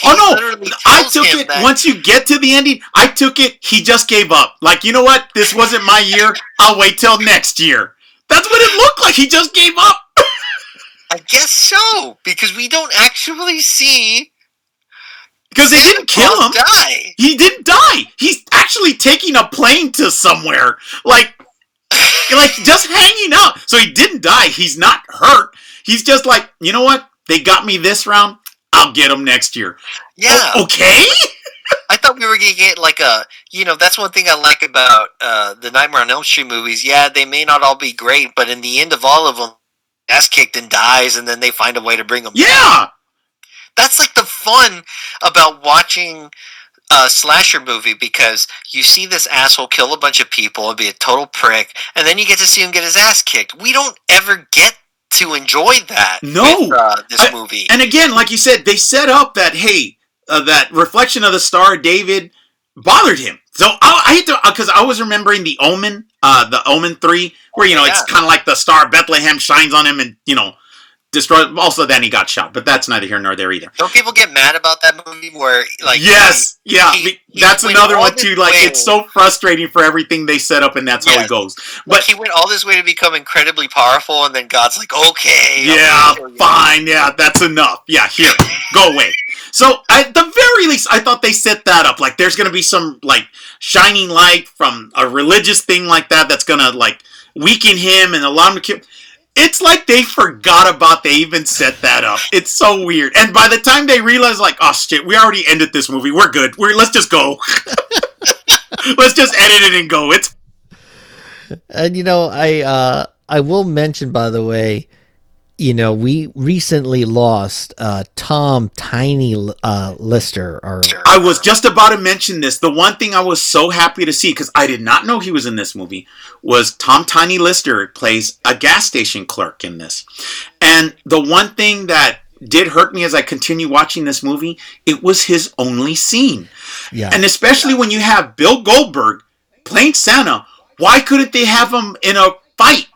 he Oh no! I took it that- once you get to the ending. I took it. He just gave up. Like you know what? This wasn't my year. I'll wait till next year. That's what it looked like. He just gave up. (laughs) I guess so because we don't actually see Because they didn't kill him. die. He didn't die. He's actually taking a plane to somewhere. Like, like just hanging out. So he didn't die. He's not hurt. He's just like, you know what? They got me this round. I'll get him next year. Yeah, O- okay. I thought we were gonna get like a, you know, that's one thing I like about uh, the Nightmare on Elm Street movies. Yeah, they may not all be great, but in the end of all of them, ass kicked and dies, and then they find a way to bring him. back. Yeah. that's like the fun about watching a slasher movie because you see this asshole kill a bunch of people and be a total prick, and then you get to see him get his ass kicked. We don't ever get to enjoy that. No. with, uh, this I- movie. And again, like you said, they set up that hey, uh, that reflection of the star, David, bothered him. So I, I hate to because I was remembering the Omen, uh, the Omen three, where you know it's kind of like the star Bethlehem shines on him and you know destroy. Also, then he got shot, but that's neither here nor there either. don't people get mad about that movie where like yes, yeah, he- he that's another one too. Like way. it's so frustrating for everything they set up, and that's how it goes. like, But he went all this way to become incredibly powerful, and then God's like, okay, yeah, gonna kill you." fine, yeah, that's enough. Yeah, here, go away. So at the very least, I thought they set that up. Like, there's gonna be some like shining light from a religious thing like that that's gonna like weaken him and allow him to kill. It's like they forgot about they even set that up. It's so weird. And by the time they realize, like, oh shit, we already ended this movie. We're good. We're let's just go. (laughs) let's just edit it and go. It's And you know, I uh I will mention by the way, you know, we recently lost uh Tom Tiny uh Lister or I was just about to mention this. The one thing I was so happy to see because I did not know he was in this movie was Tom Tiny Lister plays a gas station clerk in this. And the one thing that did hurt me as I continue watching this movie, it was his only scene. yeah. And especially when you have Bill Goldberg playing Santa, why couldn't they have him in a fight?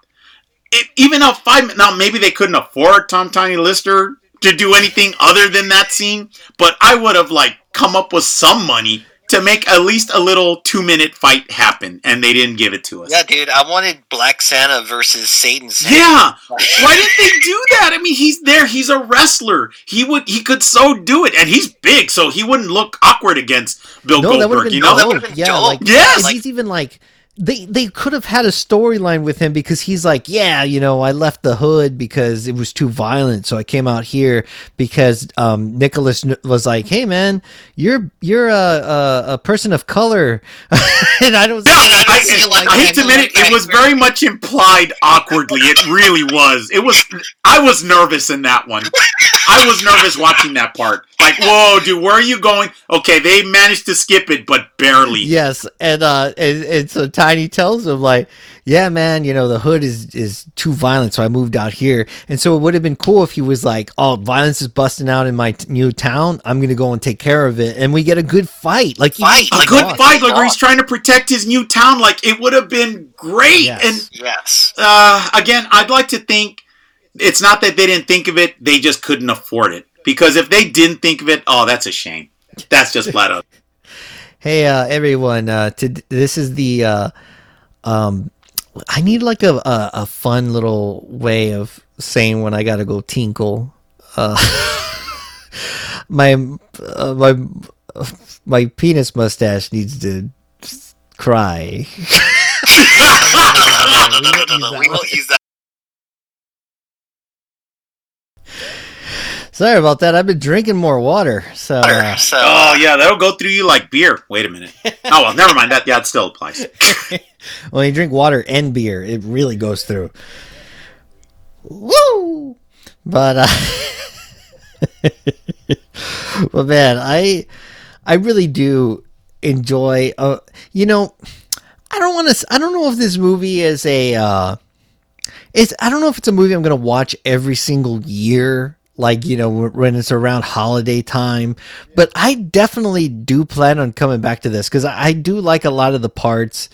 It, even a fight. Now maybe they couldn't afford Tom Tiny Lister to do anything other than that scene, but I would have like come up with some money to make at least a little two minute fight happen, and they didn't give it to us. Yeah, dude, I wanted Black Santa versus Satan Santa. Yeah. Why didn't they do that? I mean, he's there. He's a wrestler. He would. He could so do it, and he's big, so he wouldn't look awkward against Bill No, that would have Goldberg. been You know. that would've dope. Yeah, dope. like Yes! and he's even like they they could have had a storyline with him because he's like, yeah, you know, I left the hood because it was too violent, so I came out here because um, Nicholas was like, hey man, you're you're a a, a person of color, (laughs) and I don't. Yeah, I I, like I hate to admit it, it was very much implied awkwardly. It really was. It was. I was nervous in that one. I was nervous watching that part. Like, whoa, dude, where are you going? Okay, they managed to skip it, but barely. Yes, and uh, and, and so Tiny tells him like, "Yeah, man, you know the hood is is too violent, so I moved out here." And so it would have been cool if he was like, "Oh, violence is busting out in my t- new town. I'm gonna go and take care of it," and we get a good fight, like Fight, A good fight, like where he's trying to protect his new town. Like it would have been great. Yes. And Yes. uh, again, I'd like to think it's not that they didn't think of it; they just couldn't afford it. Because if they didn't think of it, oh, that's a shame. That's just flat out. Hey, uh, everyone! Uh, to, this is the uh, um, I need like a, a a fun little way of saying when I gotta go tinkle. Uh, (laughs) my uh, my my penis mustache needs to cry. no, no, no, no, no. We won't use that. Sorry about that. I've been drinking more water, so uh, So, Oh yeah, that'll go through you like beer. Wait a minute. (laughs) Oh well, never mind. That yeah, it still applies. (laughs) when you drink water and beer, it really goes through. Woo! But uh (laughs) But man, I I really do enjoy uh you know, I don't want to I don't know if this movie is a uh it's I don't know if it's a movie I'm going to watch every single year like you know when it's around holiday time. But I definitely do plan on coming back to this I, I do like a lot of the parts.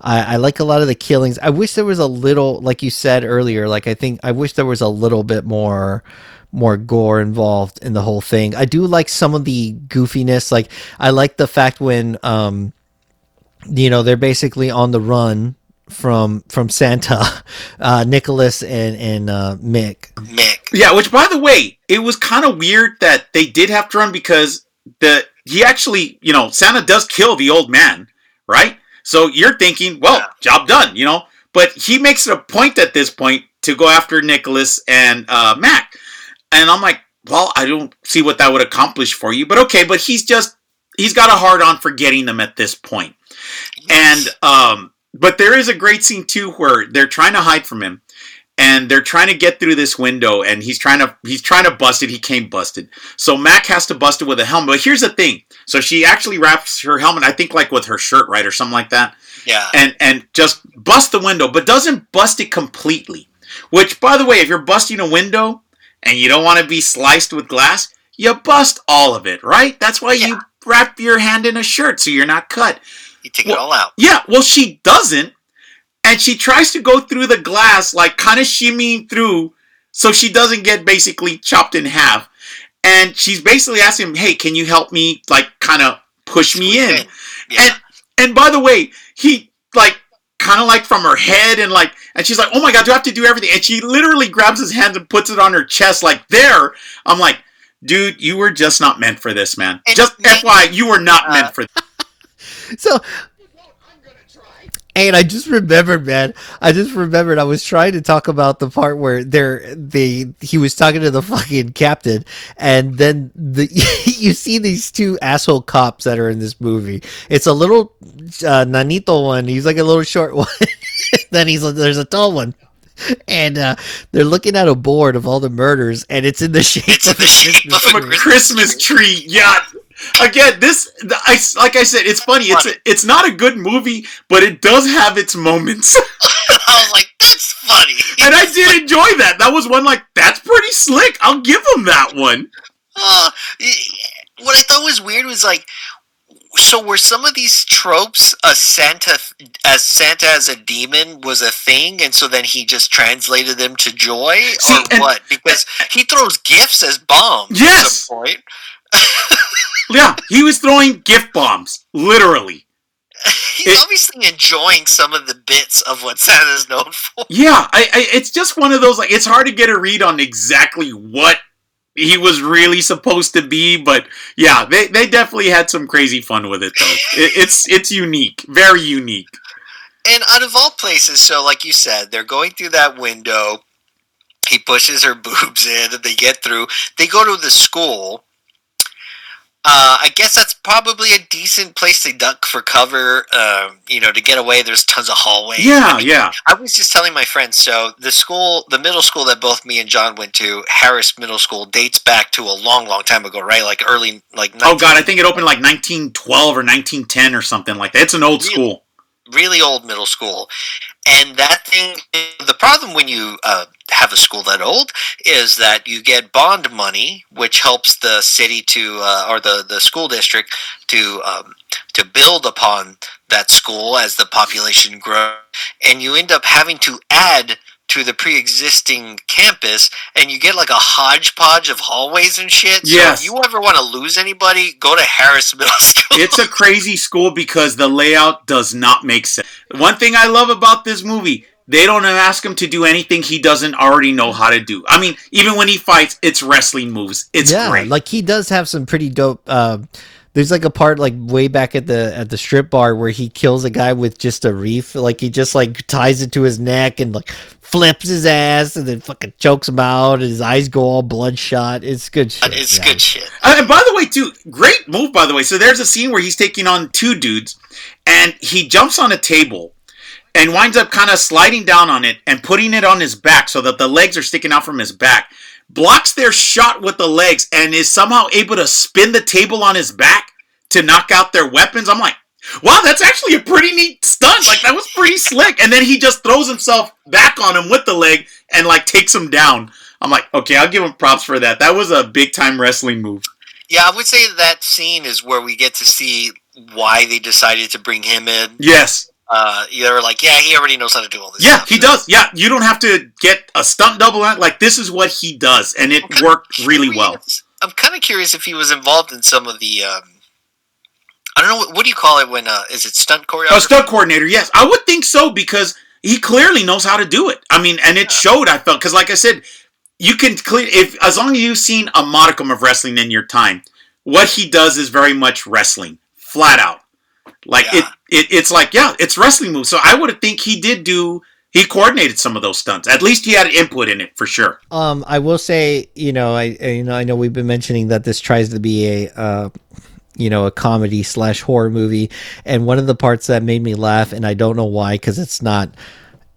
I, I like a lot of the killings. I wish there was a little like you said earlier like I think I wish there was a little bit more more gore involved in the whole thing. I do like some of the goofiness. Like I like the fact when um you know they're basically on the run from from Santa, (laughs) uh, Nicholas and and uh, Mick. Mick. Yeah, which by the way, it was kind of weird that they did have to run because the he actually, you know, Santa does kill the old man, right? So you're thinking, well, Yeah. job done, you know. But he makes it a point at this point to go after Nicholas and uh, Mac, and I'm like, well, I don't see what that would accomplish for you, but okay. But he's just he's got a hard on for getting them at this point. And um, but there is a great scene too where they're trying to hide from him, and they're trying to get through this window, and he's trying to he's trying to bust it. He came busted, so Mac has to bust it with a helmet. But here's the thing: so she actually wraps her helmet, I think, like with her shirt, right, or something like that, Yeah. and and just bust the window, but doesn't bust it completely. Which, by the way, if you're busting a window and you don't want to be sliced with glass, you bust all of it, right? That's why you wrap your hand in a shirt so you're not cut. You take it all out. Yeah, well, she doesn't. And she tries to go through the glass, like kind of shimmying through, so she doesn't get basically chopped in half. And she's basically asking him, hey, can you help me, like, kind of push me in? Yeah. And and by the way, he like kind of like from her head and like and she's like, "Oh my god, do I have to do everything?" And she literally grabs his hand and puts it on her chest like there. I'm like, "Dude, you were just not meant for this, man. And just Nick- FYI, you were not uh, meant for (laughs) So, and I just remembered, man. I just remembered I was trying to talk about the part where they're they he was talking to the (laughs) fucking captain, and then the (laughs) you see these two asshole cops that are in this movie. It's a little uh, nanito one. He's like a little short one. then he's there's a tall one. And uh, they're looking at a board of all the murders, and it's in the shape of the shape of a of a Christmas tree. Yeah. Again, this the- I like I said, it's funny. It's a, it's not a good movie, but it does have its moments. (laughs) I was like, that's funny. and I did enjoy that. That was one like that's pretty slick. I'll give him that one. Uh, what I thought was weird was like so were some of these tropes a Santa as Santa as a demon was a thing, and so then he just translated them to joy, See, or and- what? Because he throws gifts as bombs Yes! at some point. (laughs) Yeah, he was throwing gift bombs, literally. (laughs) He's It- obviously enjoying some of the bits of what Santa's known for. Yeah, I, I, it's just one of those like it's hard to get a read on exactly what he was really supposed to be, but yeah, they, they definitely had some crazy fun with it though. (laughs) it, it's it's unique, very unique. And out of all places, so like you said, they're going through that window. He pushes her (laughs) boobs in, and they get through. They go to the school. Uh, I guess that's probably a decent place to duck for cover. Um, you know, to get away. There's tons of hallways. Yeah, I mean, yeah. I was just telling my friends. So the school, the middle school that both me and John went to, Harris Middle School, dates back to a long, long time ago, right? Like early, like Oh god, I think it opened like 1912 or 1910 or something like that. It's an old Really? school. really old middle school. And that thing, the problem when you uh, have a school that old is that you get bond money, which helps the city to, uh, or the, the school district to, um, to build upon that school as the population grows. And you end up having to add to the pre-existing campus and you get like a hodgepodge of hallways and shit. Yes. So if you ever want to lose anybody, go to Harris Middle (laughs) School. It's a crazy school because the layout does not make sense. One thing I love about this movie, they don't ask him to do anything he doesn't already know how to do. I mean, even when he fights, it's wrestling moves. It's yeah, great. like he does have some pretty dope. Uh, there's like a part like way back at the at the strip bar where he kills a guy with just a reef. Like he just like ties it to his neck and like flips his ass and then fucking chokes him out. And his eyes go all bloodshot. It's good shit. it's yeah. good shit. Uh, and by the way, too, great move. By the way, so there's a scene where he's taking on two dudes, and he jumps on a table, and winds up kind of sliding down on it and putting it on his back so that the legs are sticking out from his back. Blocks their shot with the legs and is somehow able to spin the table on his back to knock out their weapons. I'm like, wow, that's actually a pretty neat stunt. Like that was pretty slick. And then he just throws himself back on him with the leg and like takes him down. I'm like, okay, I'll give him props for that. That was a big time wrestling move. Yeah, I would say that scene is where we get to see why they decided to bring him in. Yes. Uh, you're like, yeah, he already knows how to do all this. Yeah, stuff. he does. Yeah, you don't have to get a stunt double. out. Like this is what he does, and it worked really well. I'm kind of curious if he was involved in some of the. Um, I don't know what, what do you call it when uh, is it stunt choreography? A stunt coordinator, yes, I would think so because he clearly knows how to do it. I mean, and it showed. I felt because, like I said, you can clear if as long as you've seen a modicum of wrestling in your time, what he does is very much wrestling, flat out. Like Yeah. it, it, it's like yeah, it's wrestling moves. So I would think he did do. He coordinated some of those stunts. At least he had input in it for sure. Um, I will say, you know, I I- you know I know we've been mentioning that this tries to be a uh, you know, a comedy slash horror movie, and one of the parts that made me laugh, and I don't know why, because it's not,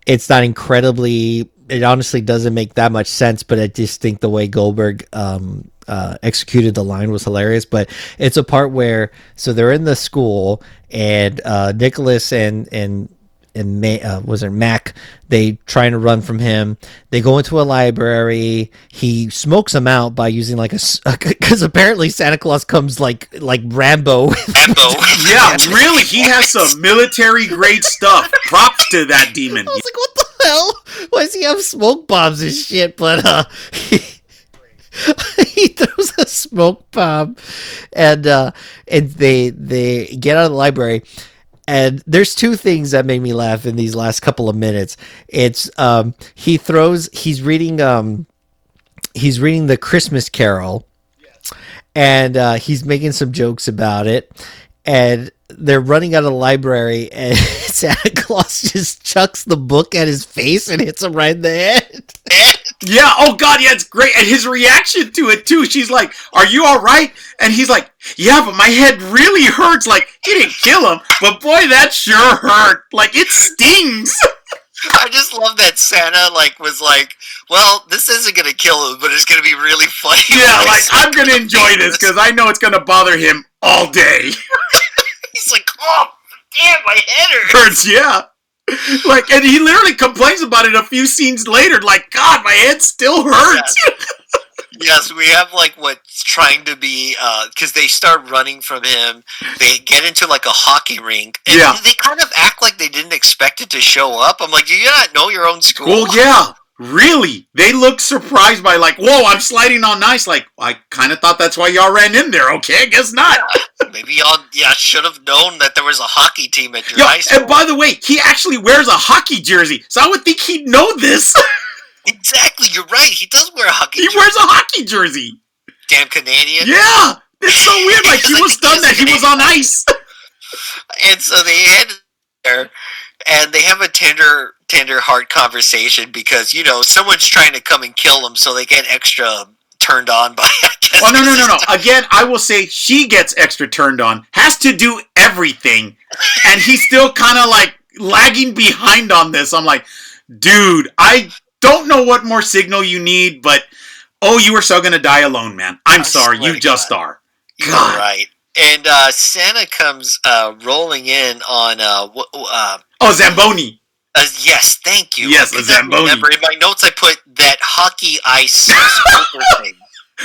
it's not incredibly. It honestly doesn't make that much sense, but I just think the way Goldberg um, uh, executed the line was hilarious. But it's a part where so they're in the school, and uh, Nicholas and and and Ma- uh, was it Mac? They trying to run from him. They go into a library. He smokes them out by using like a because (laughs) apparently Santa Claus comes like like Rambo. Rambo. (laughs) Yeah, really, he has some military grade stuff. Props to that demon. I was like, what the hell? Why does he have smoke bombs and shit? But uh, he, (laughs) he throws a smoke bomb, and uh, and they they get out of the library. And there's two things that made me laugh in these last couple of minutes. It's um, he throws he's reading um, he's reading the Christmas Carol, and uh, he's making some jokes about it. And they're running out of the library, (laughs) and Santa Claus just chucks the book at his face and hits him right in the head. Yeah, oh god, yeah, it's great. And his reaction to it too. She's like, Are you alright? And he's like, Yeah, but my head really hurts. Like, he didn't kill him, but boy, that sure hurt. Like it stings. (laughs) I just love that Santa like was like, well, this isn't gonna kill him, but it's gonna be really funny. Yeah, (laughs) like I'm gonna enjoy this because I know it's gonna bother him all day. (laughs) he's like, oh, damn, my head hurts. Hurts, yeah. Like, and he literally complains about it a few scenes later. Like, God, my head still hurts. Yes, we have like what's trying to be uh, because they start running from him. They get into like a hockey rink. And Yeah. they kind of act like they didn't expect it to show up. I'm like, do you not know your own school? Well, yeah, really. They look surprised by like, whoa, I'm sliding on ice. Like, I kind of thought that's why y'all ran in there. Okay, I guess not. (laughs) Maybe y'all yeah should have known that there was a hockey team at your Yo, high school. and by the way, he actually wears a hockey jersey, so I would think he'd know this. (laughs) exactly, you're right. He does wear a hockey. he jersey. wears a hockey jersey. damn Canadian. Yeah, it's so weird. (laughs) Like he Like, was stunned that he was on ice. And so they head there, and they have a tender, tender heart conversation because you know someone's trying to come and kill them, so they get extra turned on by. I guess, Oh no no no no! Again, I will say she gets extra turned on. Has to do everything, and he's still kind of like lagging behind on this. I'm like, dude, I don't know what more signal you need, but oh, you are so gonna die alone, man. I'm I sorry, you just God. are. You're God. right. And uh, Santa comes uh, rolling in on uh, uh, Oh, Zamboni. uh, yes, thank you. Yes, I could Zamboni. Remember, in my notes, I put that hockey ice (laughs) thing,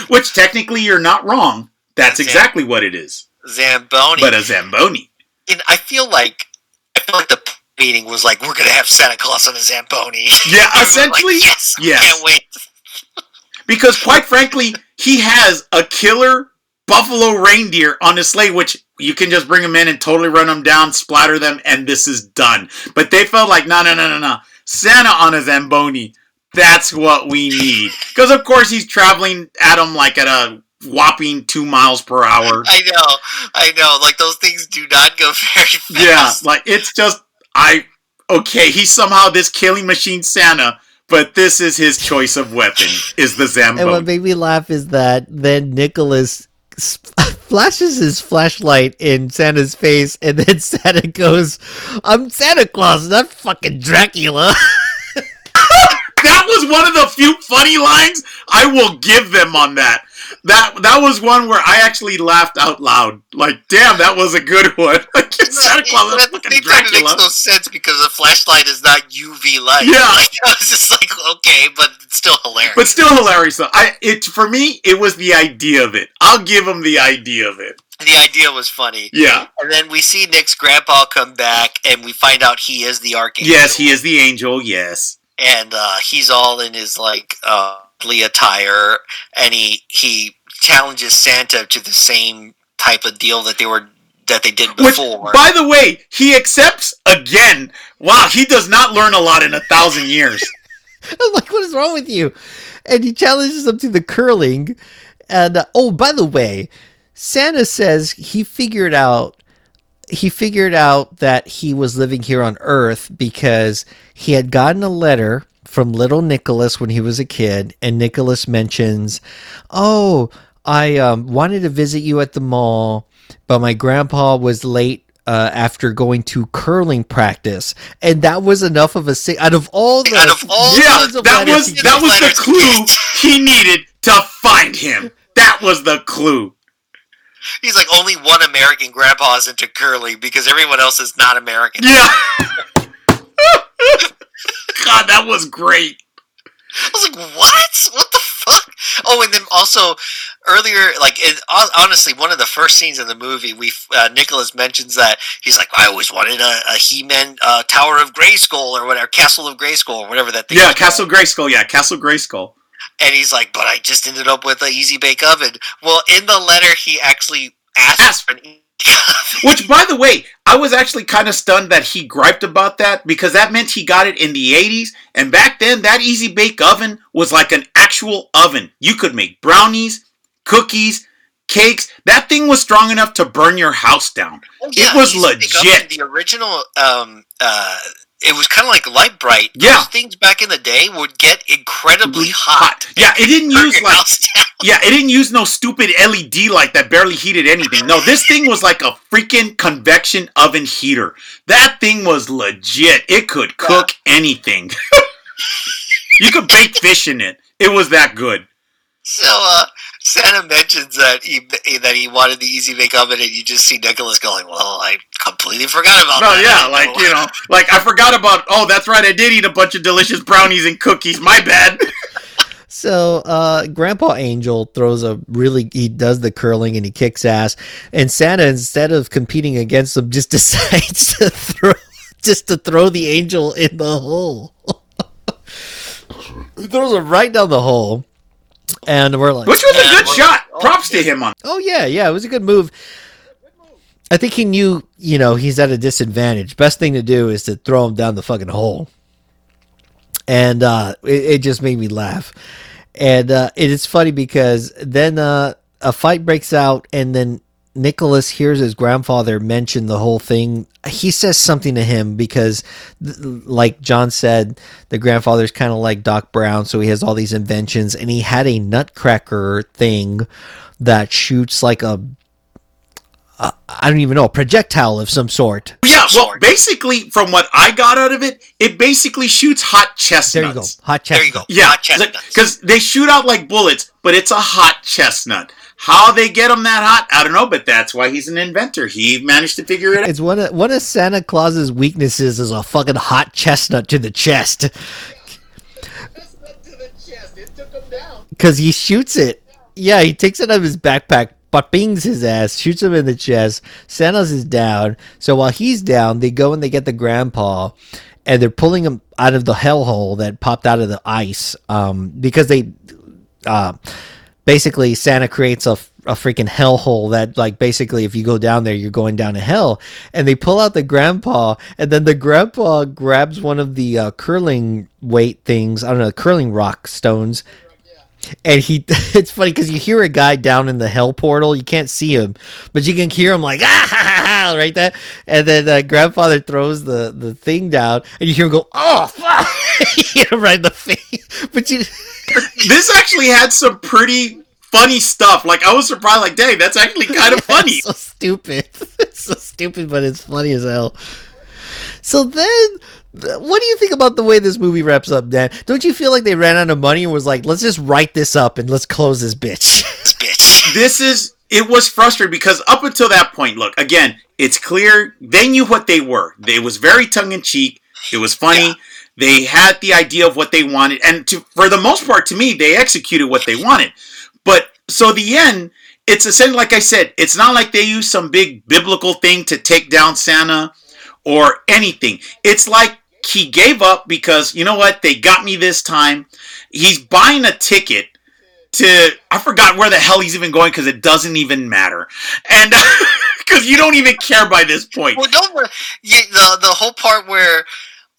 Which technically you're not wrong. That's Zam- exactly what it is. Zamboni. But a Zamboni. and I feel like I feel like the meeting was like, we're gonna have Santa Claus on a Zamboni. Yeah, (laughs) I was like, essentially, yes, yes. can't wait. (laughs) Because quite frankly, he has a killer buffalo reindeer on his sleigh, which you can just bring them in and totally run them down, splatter them, and this is done. But they felt like, no, no, no, no, no. Santa on a Zamboni. That's what we need. Because, of course, he's traveling at them like at a whopping two miles per hour. I know, I know. Like those things do not go (laughs) very fast. Yeah, like it's just, I, okay, he's somehow this killing machine Santa, but this is his choice of weapon, is the Zamboni. And what made me laugh is that then Nicholas s- (laughs) flashes his flashlight in Santa's face, and then (laughs) Santa goes, "I'm Santa Claus, not fucking Dracula." (laughs) that was one of the few funny lines I will give them on that. That that was one where I actually laughed out loud. Like, damn, that was a good one. Santa Claus, But that's at the fucking same it Dracula. makes no sense because the flashlight is not UV light. Yeah. like, (laughs) I was just like, okay, but it's still hilarious. But still hilarious though. I it for me, it was the idea of it. I'll give him the idea of it. the idea was funny. Yeah. And then we see Nick's grandpa come back, and we find out he is the archangel. Yes, he is the angel. Yes. and uh, he's all in his like uh, attire, and he he challenges Santa to the same type of deal that they were that they did Which, by the way, he accepts again. Wow, he does not learn a lot in a thousand years. (laughs) I'm like, "What is wrong with you?" And he challenges him to the curling. And uh, oh, by the way, Santa says he figured out he figured out that he was living here on Earth because he had gotten a letter from little Nicholas when he was a kid, and Nicholas mentions, "Oh, I um, wanted to visit you at the mall, but my grandpa was late." Uh, after going to curling practice, and that was enough of a si- out of all the Out of all yeah, that was that was the clue he needed to find him. That was the clue. he's like only one American grandpa is into curling because everyone else is not American. Yeah. (laughs) God, that was great. I was like, what? What the fuck? Oh, and then also earlier, like it, honestly, one of the first scenes in the movie, we uh, Nicholas mentions that he's like, I always wanted a, a He-Man uh, Tower of Grayskull or whatever, Castle of Grayskull or whatever that thing. Yeah, is Castle called. Grayskull. Yeah, Castle Grayskull. And he's like, but I just ended up with an Easy Bake Oven. Well, in the letter, he actually asked Ask- for an Easy Which, by the way, I was actually kind of stunned that he griped about that because that meant he got it in the 80s. And back then, that Easy Bake Oven was like an actual oven. You could make brownies, cookies, cakes. That thing was strong enough to burn your house down. Oh, It was legit. The original, um, uh, it was kind of like Lite-Brite. Yeah. Those things back in the day would get incredibly hot. Yeah, it didn't use like. (laughs) Yeah, it didn't use no stupid LED light that barely heated anything. No, this thing was like a freaking convection oven heater. That thing was legit. It could cook anything. (laughs) you could bake fish in it. It was that good. So uh, Santa mentions that he that he wanted the easy bake oven, and you just see Nicholas going, "Well, I completely forgot about No, that." yeah, like, you know, like I forgot about, oh, that's right, I did eat a bunch of delicious brownies and cookies. My bad. (laughs) So uh, Grandpa Angel throws a really he does the curling and he kicks ass, and Santa instead of competing against him just (laughs) decides to throw just to throw the angel in the hole. (laughs) he throws him right down the hole, and we're like, Which was a good shot. oh, Props to him on. Oh yeah, yeah, it was a good move. I think he knew, you know, he's at a disadvantage. Best thing to do is to throw him down the fucking hole. And uh it, it just made me laugh. And uh it is funny because then uh a fight breaks out and then Nicholas hears his grandfather mention the whole thing. He says something to him because, th- like John said, the grandfather's kind of like Doc Brown, so he has all these inventions, and he had a nutcracker thing that shoots like a, a I don't even know, a projectile of some sort. Yeah, well, basically, from what I got out of it, it basically shoots hot chestnuts. There you go, hot chestnut. There you go. Yeah, Hot chestnuts. because they shoot out like bullets, but it's a hot chestnut. How they get him that hot, I don't know, but that's why he's an inventor. He managed to figure it out. It's one of one of Santa Claus's weaknesses is a fucking hot chestnut to the chest. Chestnut to the chest. It took him down. Because he shoots it. Yeah, he takes it out of his backpack, but bings his ass, shoots him in the chest. Santa's is down. So while he's down, they go and they get the grandpa, and they're pulling him out of the hellhole that popped out of the ice. Um, because they, uh, basically Santa creates a, a freaking hellhole that like basically if you go down there you're going down to hell. And they pull out the grandpa and then the grandpa grabs one of the uh, curling weight things I don't know curling rock stones. And he (laughs) it's funny because you hear a guy down in the hell portal you can't see him but you can hear him like ah ha, ha, ha, right there. And then uh, grandfather throws the the thing down and you hear him go oh (laughs) fuck (laughs) right in the face. But you this actually had some pretty funny stuff. Like I was surprised. Like, dang, that's actually kind of (laughs) funny. It's so stupid. (laughs) It's so stupid, but it's funny as hell. So then, what do you think about the way this movie wraps up, Dan? Don't you feel like they ran out of money and was like, let's just write this up and let's close this bitch? (laughs) This bitch. this is it was frustrating because up until that point, look again, it's clear they knew what they were. They was very tongue in cheek. It was funny. Yeah. They had the idea of what they wanted, and to, for the most part, to me, they executed what they wanted. But so the end, it's essentially like I said, it's not like they used some big biblical thing to take down Santa or anything. It's like he gave up because you know what? They got me this time. He's buying a ticket to I forgot where the hell he's even going because it doesn't even matter, and (laughs) because you don't even care by this point. Well, don't. The the whole part where,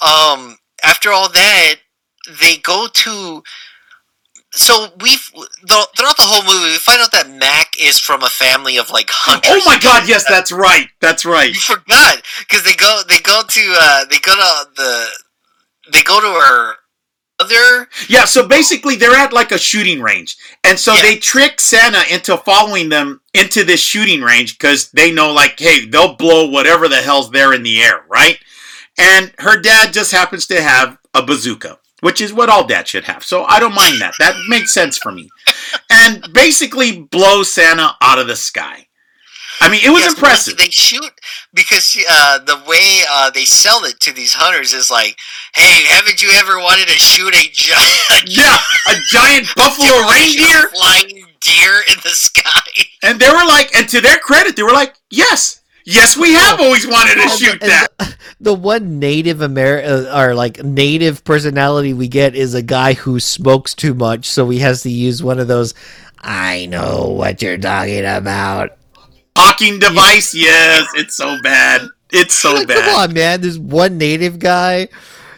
um, after all that, they go to. So we've the, throughout the whole movie, we find out that Mac is from a family of like hunters. Oh my God! Yes, that's right. That's right. You forgot because they go they go to uh they go to the they go to her other Yeah. So basically, they're at like a shooting range, and so Yeah. they trick Santa into following them into this shooting range because they know, like, hey, they'll blow whatever the hell's there in the air, right? And her dad just happens to have a bazooka, which is what all dads should have. So I don't mind that. That makes sense for me. And basically blow Santa out of the sky. I mean, it was Yes, impressive. They shoot because uh, the way uh, they sell it to these hunters is like, "Hey, haven't you ever wanted to shoot a giant, Yeah, a giant (laughs) buffalo reindeer. flying deer in the sky?" And they were like, and to their credit, they were like, yes, yes, we have always wanted to shoot that. The, the one native American or like native personality we get is a guy who smokes too much, so he has to use one of those. I know what you're talking about. Hawking device, yes, it's so bad. It's so Like, (laughs) come bad. on, man. There's one native guy,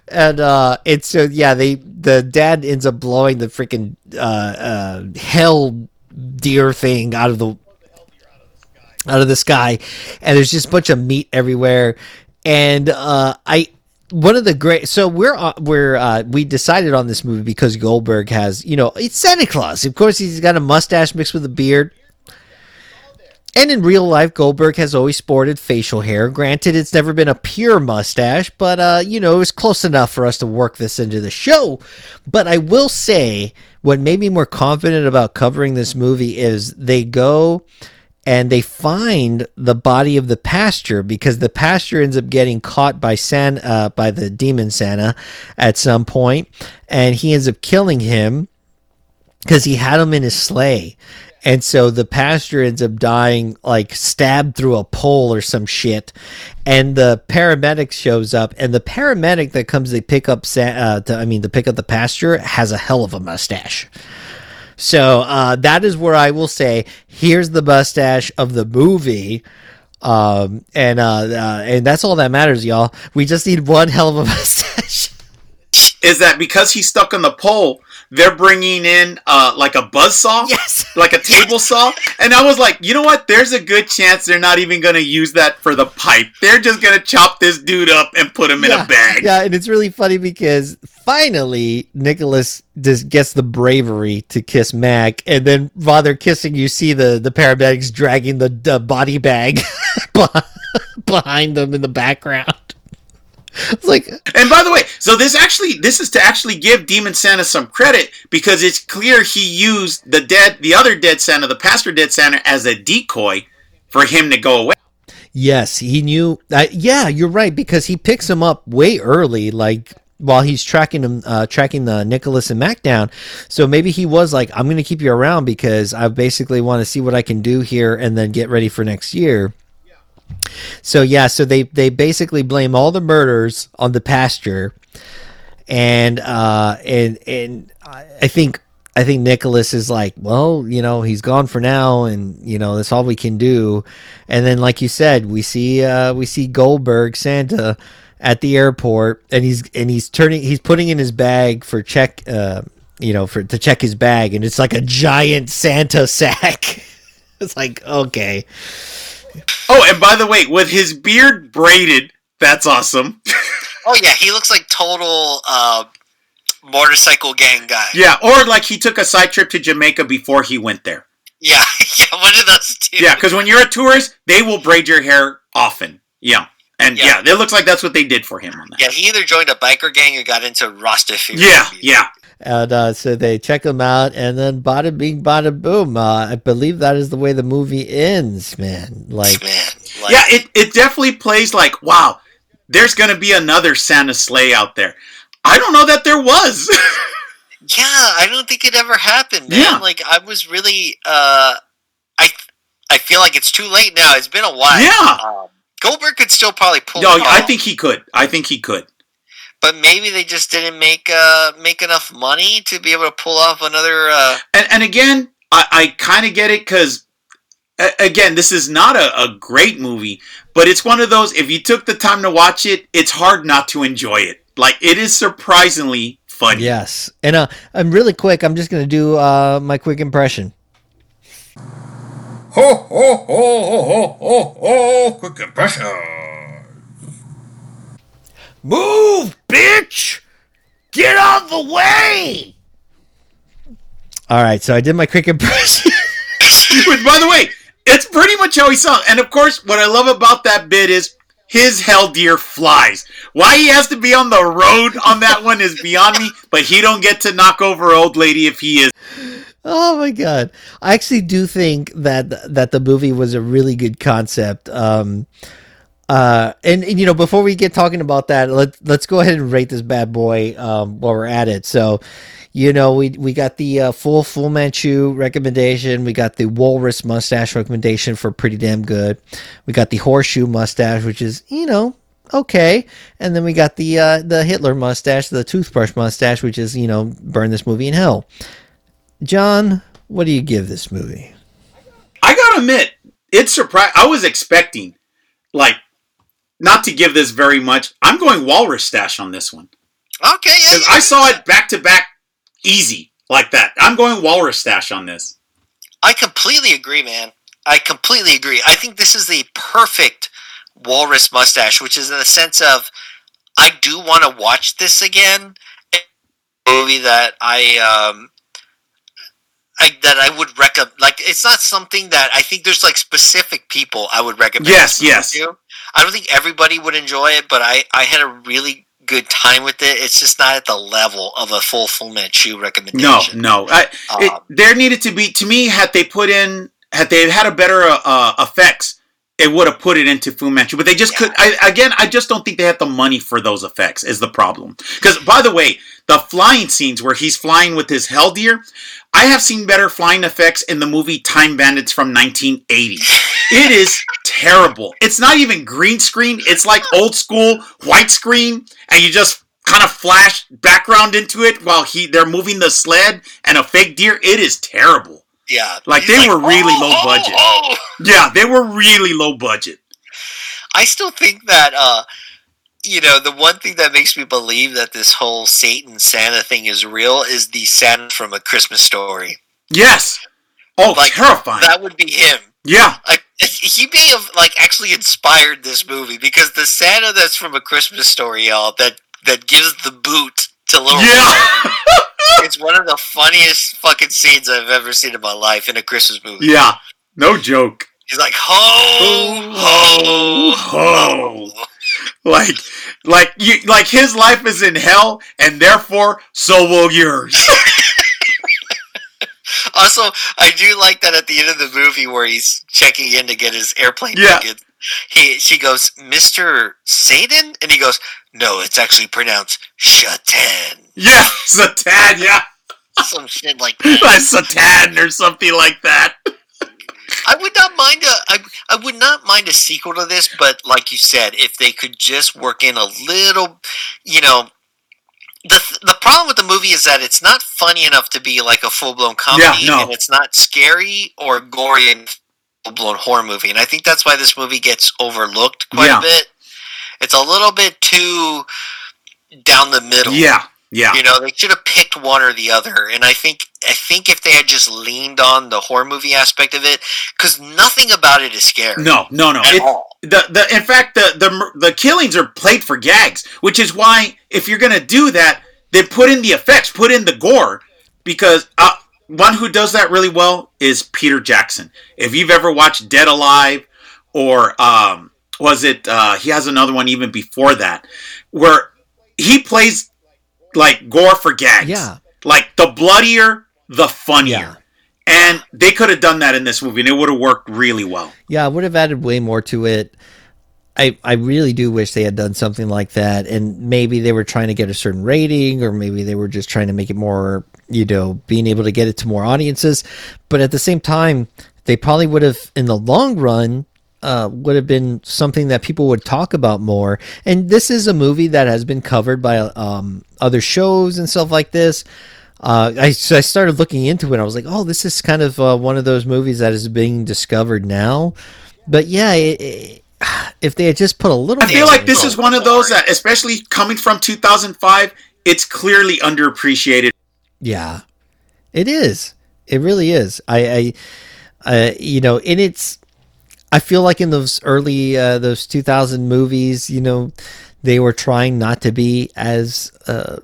and uh, it's so yeah. They the dad ends up blowing the freaking uh, uh, hell deer thing out of the out of the sky, and there's just a bunch of meat everywhere. And uh, I one of the great so we're uh, we're uh, we decided on this movie because Goldberg has you know it's Santa Claus. Of course, he's got a mustache mixed with a beard. And in real life, Goldberg has always sported facial hair. Granted, it's never been a pure mustache, but uh, you know, it was close enough for us to work this into the show. But I will say, what made me more confident about covering this movie is they go and they find the body of the pasture because the pasture ends up getting caught by San uh, by the demon Santa at some point, and he ends up killing him because he had him in his sleigh. And so the pastor ends up dying, like stabbed through a pole or some shit. And the paramedic shows up, and the paramedic that comes to pick up, uh, to, I mean, to pick up the pasture has a hell of a mustache. So uh, that is where I will say, here's the mustache of the movie. Um, and uh, uh, and that's all that matters, y'all. We just need one hell of a (laughs) mustache. Is that because he's stuck on the pole? They're bringing in uh, like a buzz saw, Yes. (laughs) like a table saw, and I was like, you know what? There's a good chance they're not even going to use that for the pipe. They're just going to chop this dude up and put him in a bag. Yeah, and it's really funny because finally Nicholas just gets the bravery to kiss Mac, and then while they're kissing, you see the the paramedics dragging the, the body bag (laughs) behind them in the background. (laughs) It's like, And by the way, so this actually this is to actually give Demon Santa some credit because it's clear he used the dead the other dead Santa, the pastor dead Santa as a decoy for him to go away. yes, he knew. Uh, yeah, you're right because he picks him up way early, like while he's tracking him, uh, tracking the Nicholas and Mac down. So maybe he was like, "I'm going to keep you around because I basically want to see what I can do here and then get ready for next year." So yeah, so they they basically blame all the murders on the pasture, and uh, and and I think I think Nicholas is like, well, you know, he's gone for now, and you know that's all we can do. And then, like you said, we see uh, we see Goldberg Santa at the airport, and he's and he's turning he's putting in his bag for check, uh, you know, for to check his bag, and it's like a giant Santa sack. (laughs) it's like okay. Oh, and by the way, with his beard braided, that's awesome. (laughs) Oh yeah, he looks like total uh, motorcycle gang guy. yeah, or like he took a side trip to Jamaica before he went there. yeah, (laughs) yeah. One of those two. Yeah, because when you're a tourist, they will braid your hair often. Yeah. And yeah. Yeah. it looks like that's what they did for him on that. Yeah, he either joined a biker gang or got into Rastafari. Yeah, yeah. And uh, so they check him out, and then bada bing, bada boom. Uh, I believe that is the way the movie ends, man. Like, man. Like, Yeah, it, it definitely plays like, wow, there's going to be another Santa's Slay out there. I don't know that there was. (laughs) Yeah, I don't think it ever happened, man. Yeah. Like I was really uh I I feel like it's too late now. It's been a while. Yeah. Um, Goldberg could still probably pull no, it off, I think he could. I think he could. but maybe they just didn't make uh make enough money to be able to pull off another uh And, and again, I, I kind of get it because, again, this is not a, a great movie, but it's one of those, if you took the time to watch it, it's hard not to enjoy it. Like, it is surprisingly funny. yes. And uh, I'm really quick. I'm just gonna do uh my quick impression. Ho, ho, ho, ho, ho, ho, ho. Quick impression. Move, bitch! Get out of the way! All right, so I did my quick impression. (laughs) Which, by the way, it's pretty much how he sung. And of course, what I love about that bit is his hell deer flies. Why he has to be on the road on that one is beyond me. But he don't get to knock over old lady if he is. Oh my god! I actually do think that that the movie was a really good concept. Um, uh, and, and you know, before we get talking about that, let let's go ahead and rate this bad boy um, while we're at it. So, you know, we we got the uh, full Fu Manchu recommendation. We got the Walrus mustache recommendation for pretty damn good. We got the horseshoe mustache, which is you know okay, and then we got the uh, the Hitler mustache, the toothbrush mustache, which is you know burn this movie in hell. John, what do you give this movie? I gotta admit, it's surprised. I was expecting, like, not to give this very much. I'm going Walrus Stash on this one Okay, yeah. because I saw it back to back, easy like that. I'm going Walrus Stash on this. I completely agree, man. I completely agree. I think this is the perfect walrus mustache, which is in the sense of I do want to watch this again. A movie that I um I that I would recommend. Like, it's not something that I think there's like specific people I would recommend. Yes, yes. to. I don't think everybody would enjoy it, but I I had a really good time with it. It's just not at the level of a full Fu Manchu recommendation. no. I, it, Um, there needed to be to me had they put in had they had a better uh, effects, it would have put it into Fu Manchu. But they just Yeah. could. I, again, I just don't think they had the money for those effects. Is the problem? Because by the way, the flying scenes where he's flying with his hell deer, I have seen better flying effects in the movie Time Bandits from 1980. It is terrible. It's not even green screen. It's like old school white screen, and you just kind of flash background into it while he they're moving the sled and a fake deer. It is terrible. Yeah, Like, they were really "Oh, low oh, budget." oh." Yeah, they were really low budget. I still think that uh you know, the one thing that makes me believe that this whole Satan Santa thing is real is the Santa from a Christmas story. Yes. Oh, Like, terrifying. That would be him. yeah. Like (laughs) he may have like actually inspired this movie because the Santa that's from a Christmas story, y'all, that that gives the boot to little Yeah. (laughs) it's one of the funniest fucking scenes I've ever seen in my life in a Christmas movie. yeah. No joke. He's like ho ho Ho. (laughs) Like, like you, like his life is in hell, and therefore so will yours. (laughs) Also, I do like that at the end of the movie where he's checking in to get his airplane Yeah. ticket. He she goes, Mr. Satan? And he goes, No, it's actually pronounced Shatan. yeah, Satan. Yeah, Some shit like (laughs) that. like Satan or something like that. I would not mind a I, I would not mind a sequel to this, but like you said, if they could just work in a little you know the the problem with the movie is that it's not funny enough to be like a full blown comedy, Yeah, no. and it's not scary or gory and full blown horror movie. And I think that's why this movie gets overlooked quite Yeah. a bit. It's a little bit too down the middle. Yeah, yeah, You know, they should have picked one or the other. And I think I think if they had just leaned on the horror movie aspect of it, because nothing about it is scary. no, no, no. At It, all. the the in fact the the the killings are played for gags, which is why if you're gonna do that, then put in the effects, put in the gore, because uh, one who does that really well is Peter Jackson. If you've ever watched Dead Alive, or um, was it uh, he has another one even before that, where he plays like gore for gags. Yeah. like the bloodier, the funnier. Yeah. And they could have done that in this movie, and it would have worked really well. Yeah, I would have added way more to it. I I really do wish they had done something like that, and maybe they were trying to get a certain rating, or maybe they were just trying to make it more, you know, being able to get it to more audiences. But at the same time, they probably would have, in the long run, uh, would have been something that people would talk about more. And this is a movie that has been covered by um, other shows and stuff like this. Uh, I, so I started looking into it. I was like, oh, this is kind of uh, one of those movies that is being discovered now. But yeah, it, it, if they had just put a little, I feel like this is one of those that, especially coming from 2005, it's clearly underappreciated. Yeah, it is. It really is. I, I, uh, you know, and it's. I feel like in those early uh, those 2000 movies, you know, they were trying not to be as uh,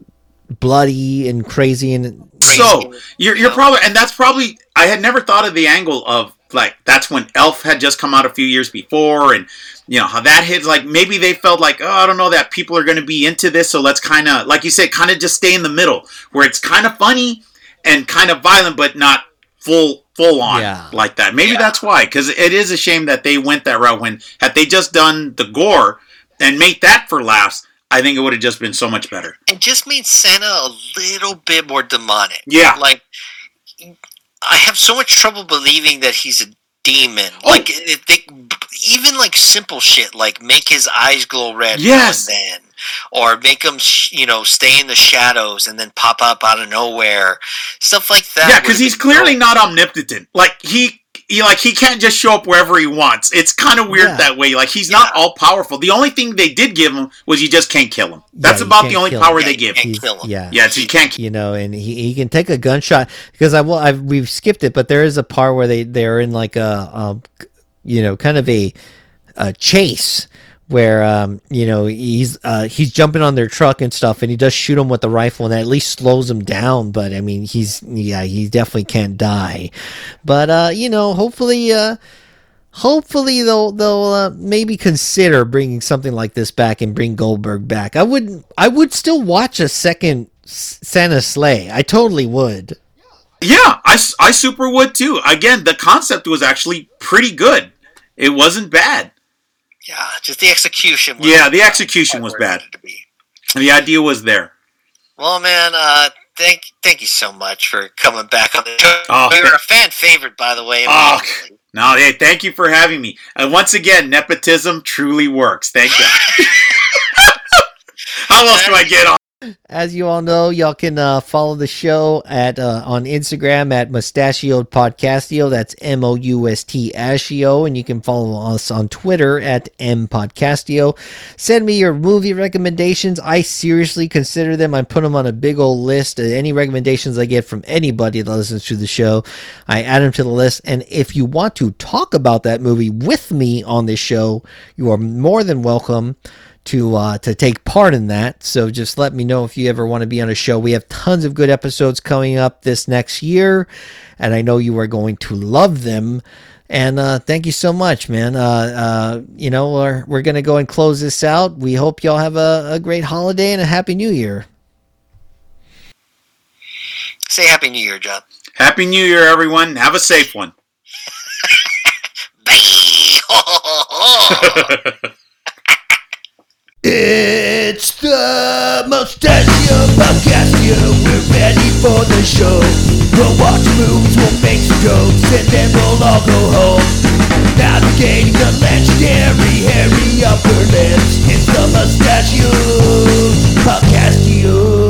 bloody and crazy and So you're you're probably, and that's probably I had never thought of the angle of like that's when Elf had just come out a few years before, and you know how that hits. Like maybe they felt like oh I don't know that people are going to be into this, so let's kind of like you said, kind of just stay in the middle where it's kind of funny and kind of violent, but not full full on Yeah. like that. Maybe Yeah. that's why, because it is a shame that they went that route. When had they just done the gore and made that for laughs, I think it would have just been so much better. It just made Santa a little bit more demonic. Yeah. Like I have so much trouble believing that he's a demon. Oh. Like they, even like simple shit like make his eyes glow red Yes. now and then or make him sh- you know stay in the shadows and then pop up out of nowhere. Stuff like that. Yeah, because he's clearly dope. not omnipotent. Like he, he, like he can't just show up wherever he wants. It's kind of weird Yeah. that way. Like he's not all powerful. The only thing they did give him was you just can't kill him. That's you about the only power him. they Yeah, give. him. can't kill him. yeah, Yeah, so you can't. you know, and he, he can take a gunshot because I will. I've we've skipped it, but there is a part where they they're in like a, um, you know, kind of a, a chase where um you know he's uh he's jumping on their truck and stuff and he does shoot him with the rifle and that at least slows him down but i mean he's yeah he definitely can't die but uh you know hopefully uh hopefully they'll they'll uh, maybe consider bringing something like this back and bring Goldberg back. I would I would still watch a second Santa's Slay. I totally would. Yeah, I, I super would too. Again, the concept was actually pretty good. It wasn't bad. Yeah, just the execution. was- Yeah, the execution was bad. to be. The idea was there. Well, man, uh, thank thank you so much for coming back on the show. Oh, we were a fan favorite, by the way. Oh. No, hey, thank you for having me. And once again, nepotism truly works. Thank God. (laughs) How else do I get on? As you all know, y'all can uh, follow the show at uh, on Instagram at Mustachioed Podcastio. That's M O U S T Ashio, and you can follow us on Twitter at M Podcastio. Send me your movie recommendations. I seriously consider them. I put them on a big old list. Uh, any recommendations I get from anybody that listens to the show, I add them to the list. And if you want to talk about that movie with me on this show, you are more than welcome to uh, to take part in that. So just let me know if you ever want to be on a show. We have tons of good episodes coming up this next year, and I know you are going to love them. And uh, thank you so much, man. Uh, uh, you know, we're, we're going to go and close this out. We hope y'all have a, a great holiday and a happy new year. Say Happy New Year, John. Happy New Year, everyone. Have a safe one. (laughs) Bye. (laughs) (laughs) It's the Mustachio Podcastio. We're ready for the show. We'll watch moves, we'll make some jokes, and then we'll all go home. Navigating the legendary hairy upper lips. It's the Mustachio Podcastio.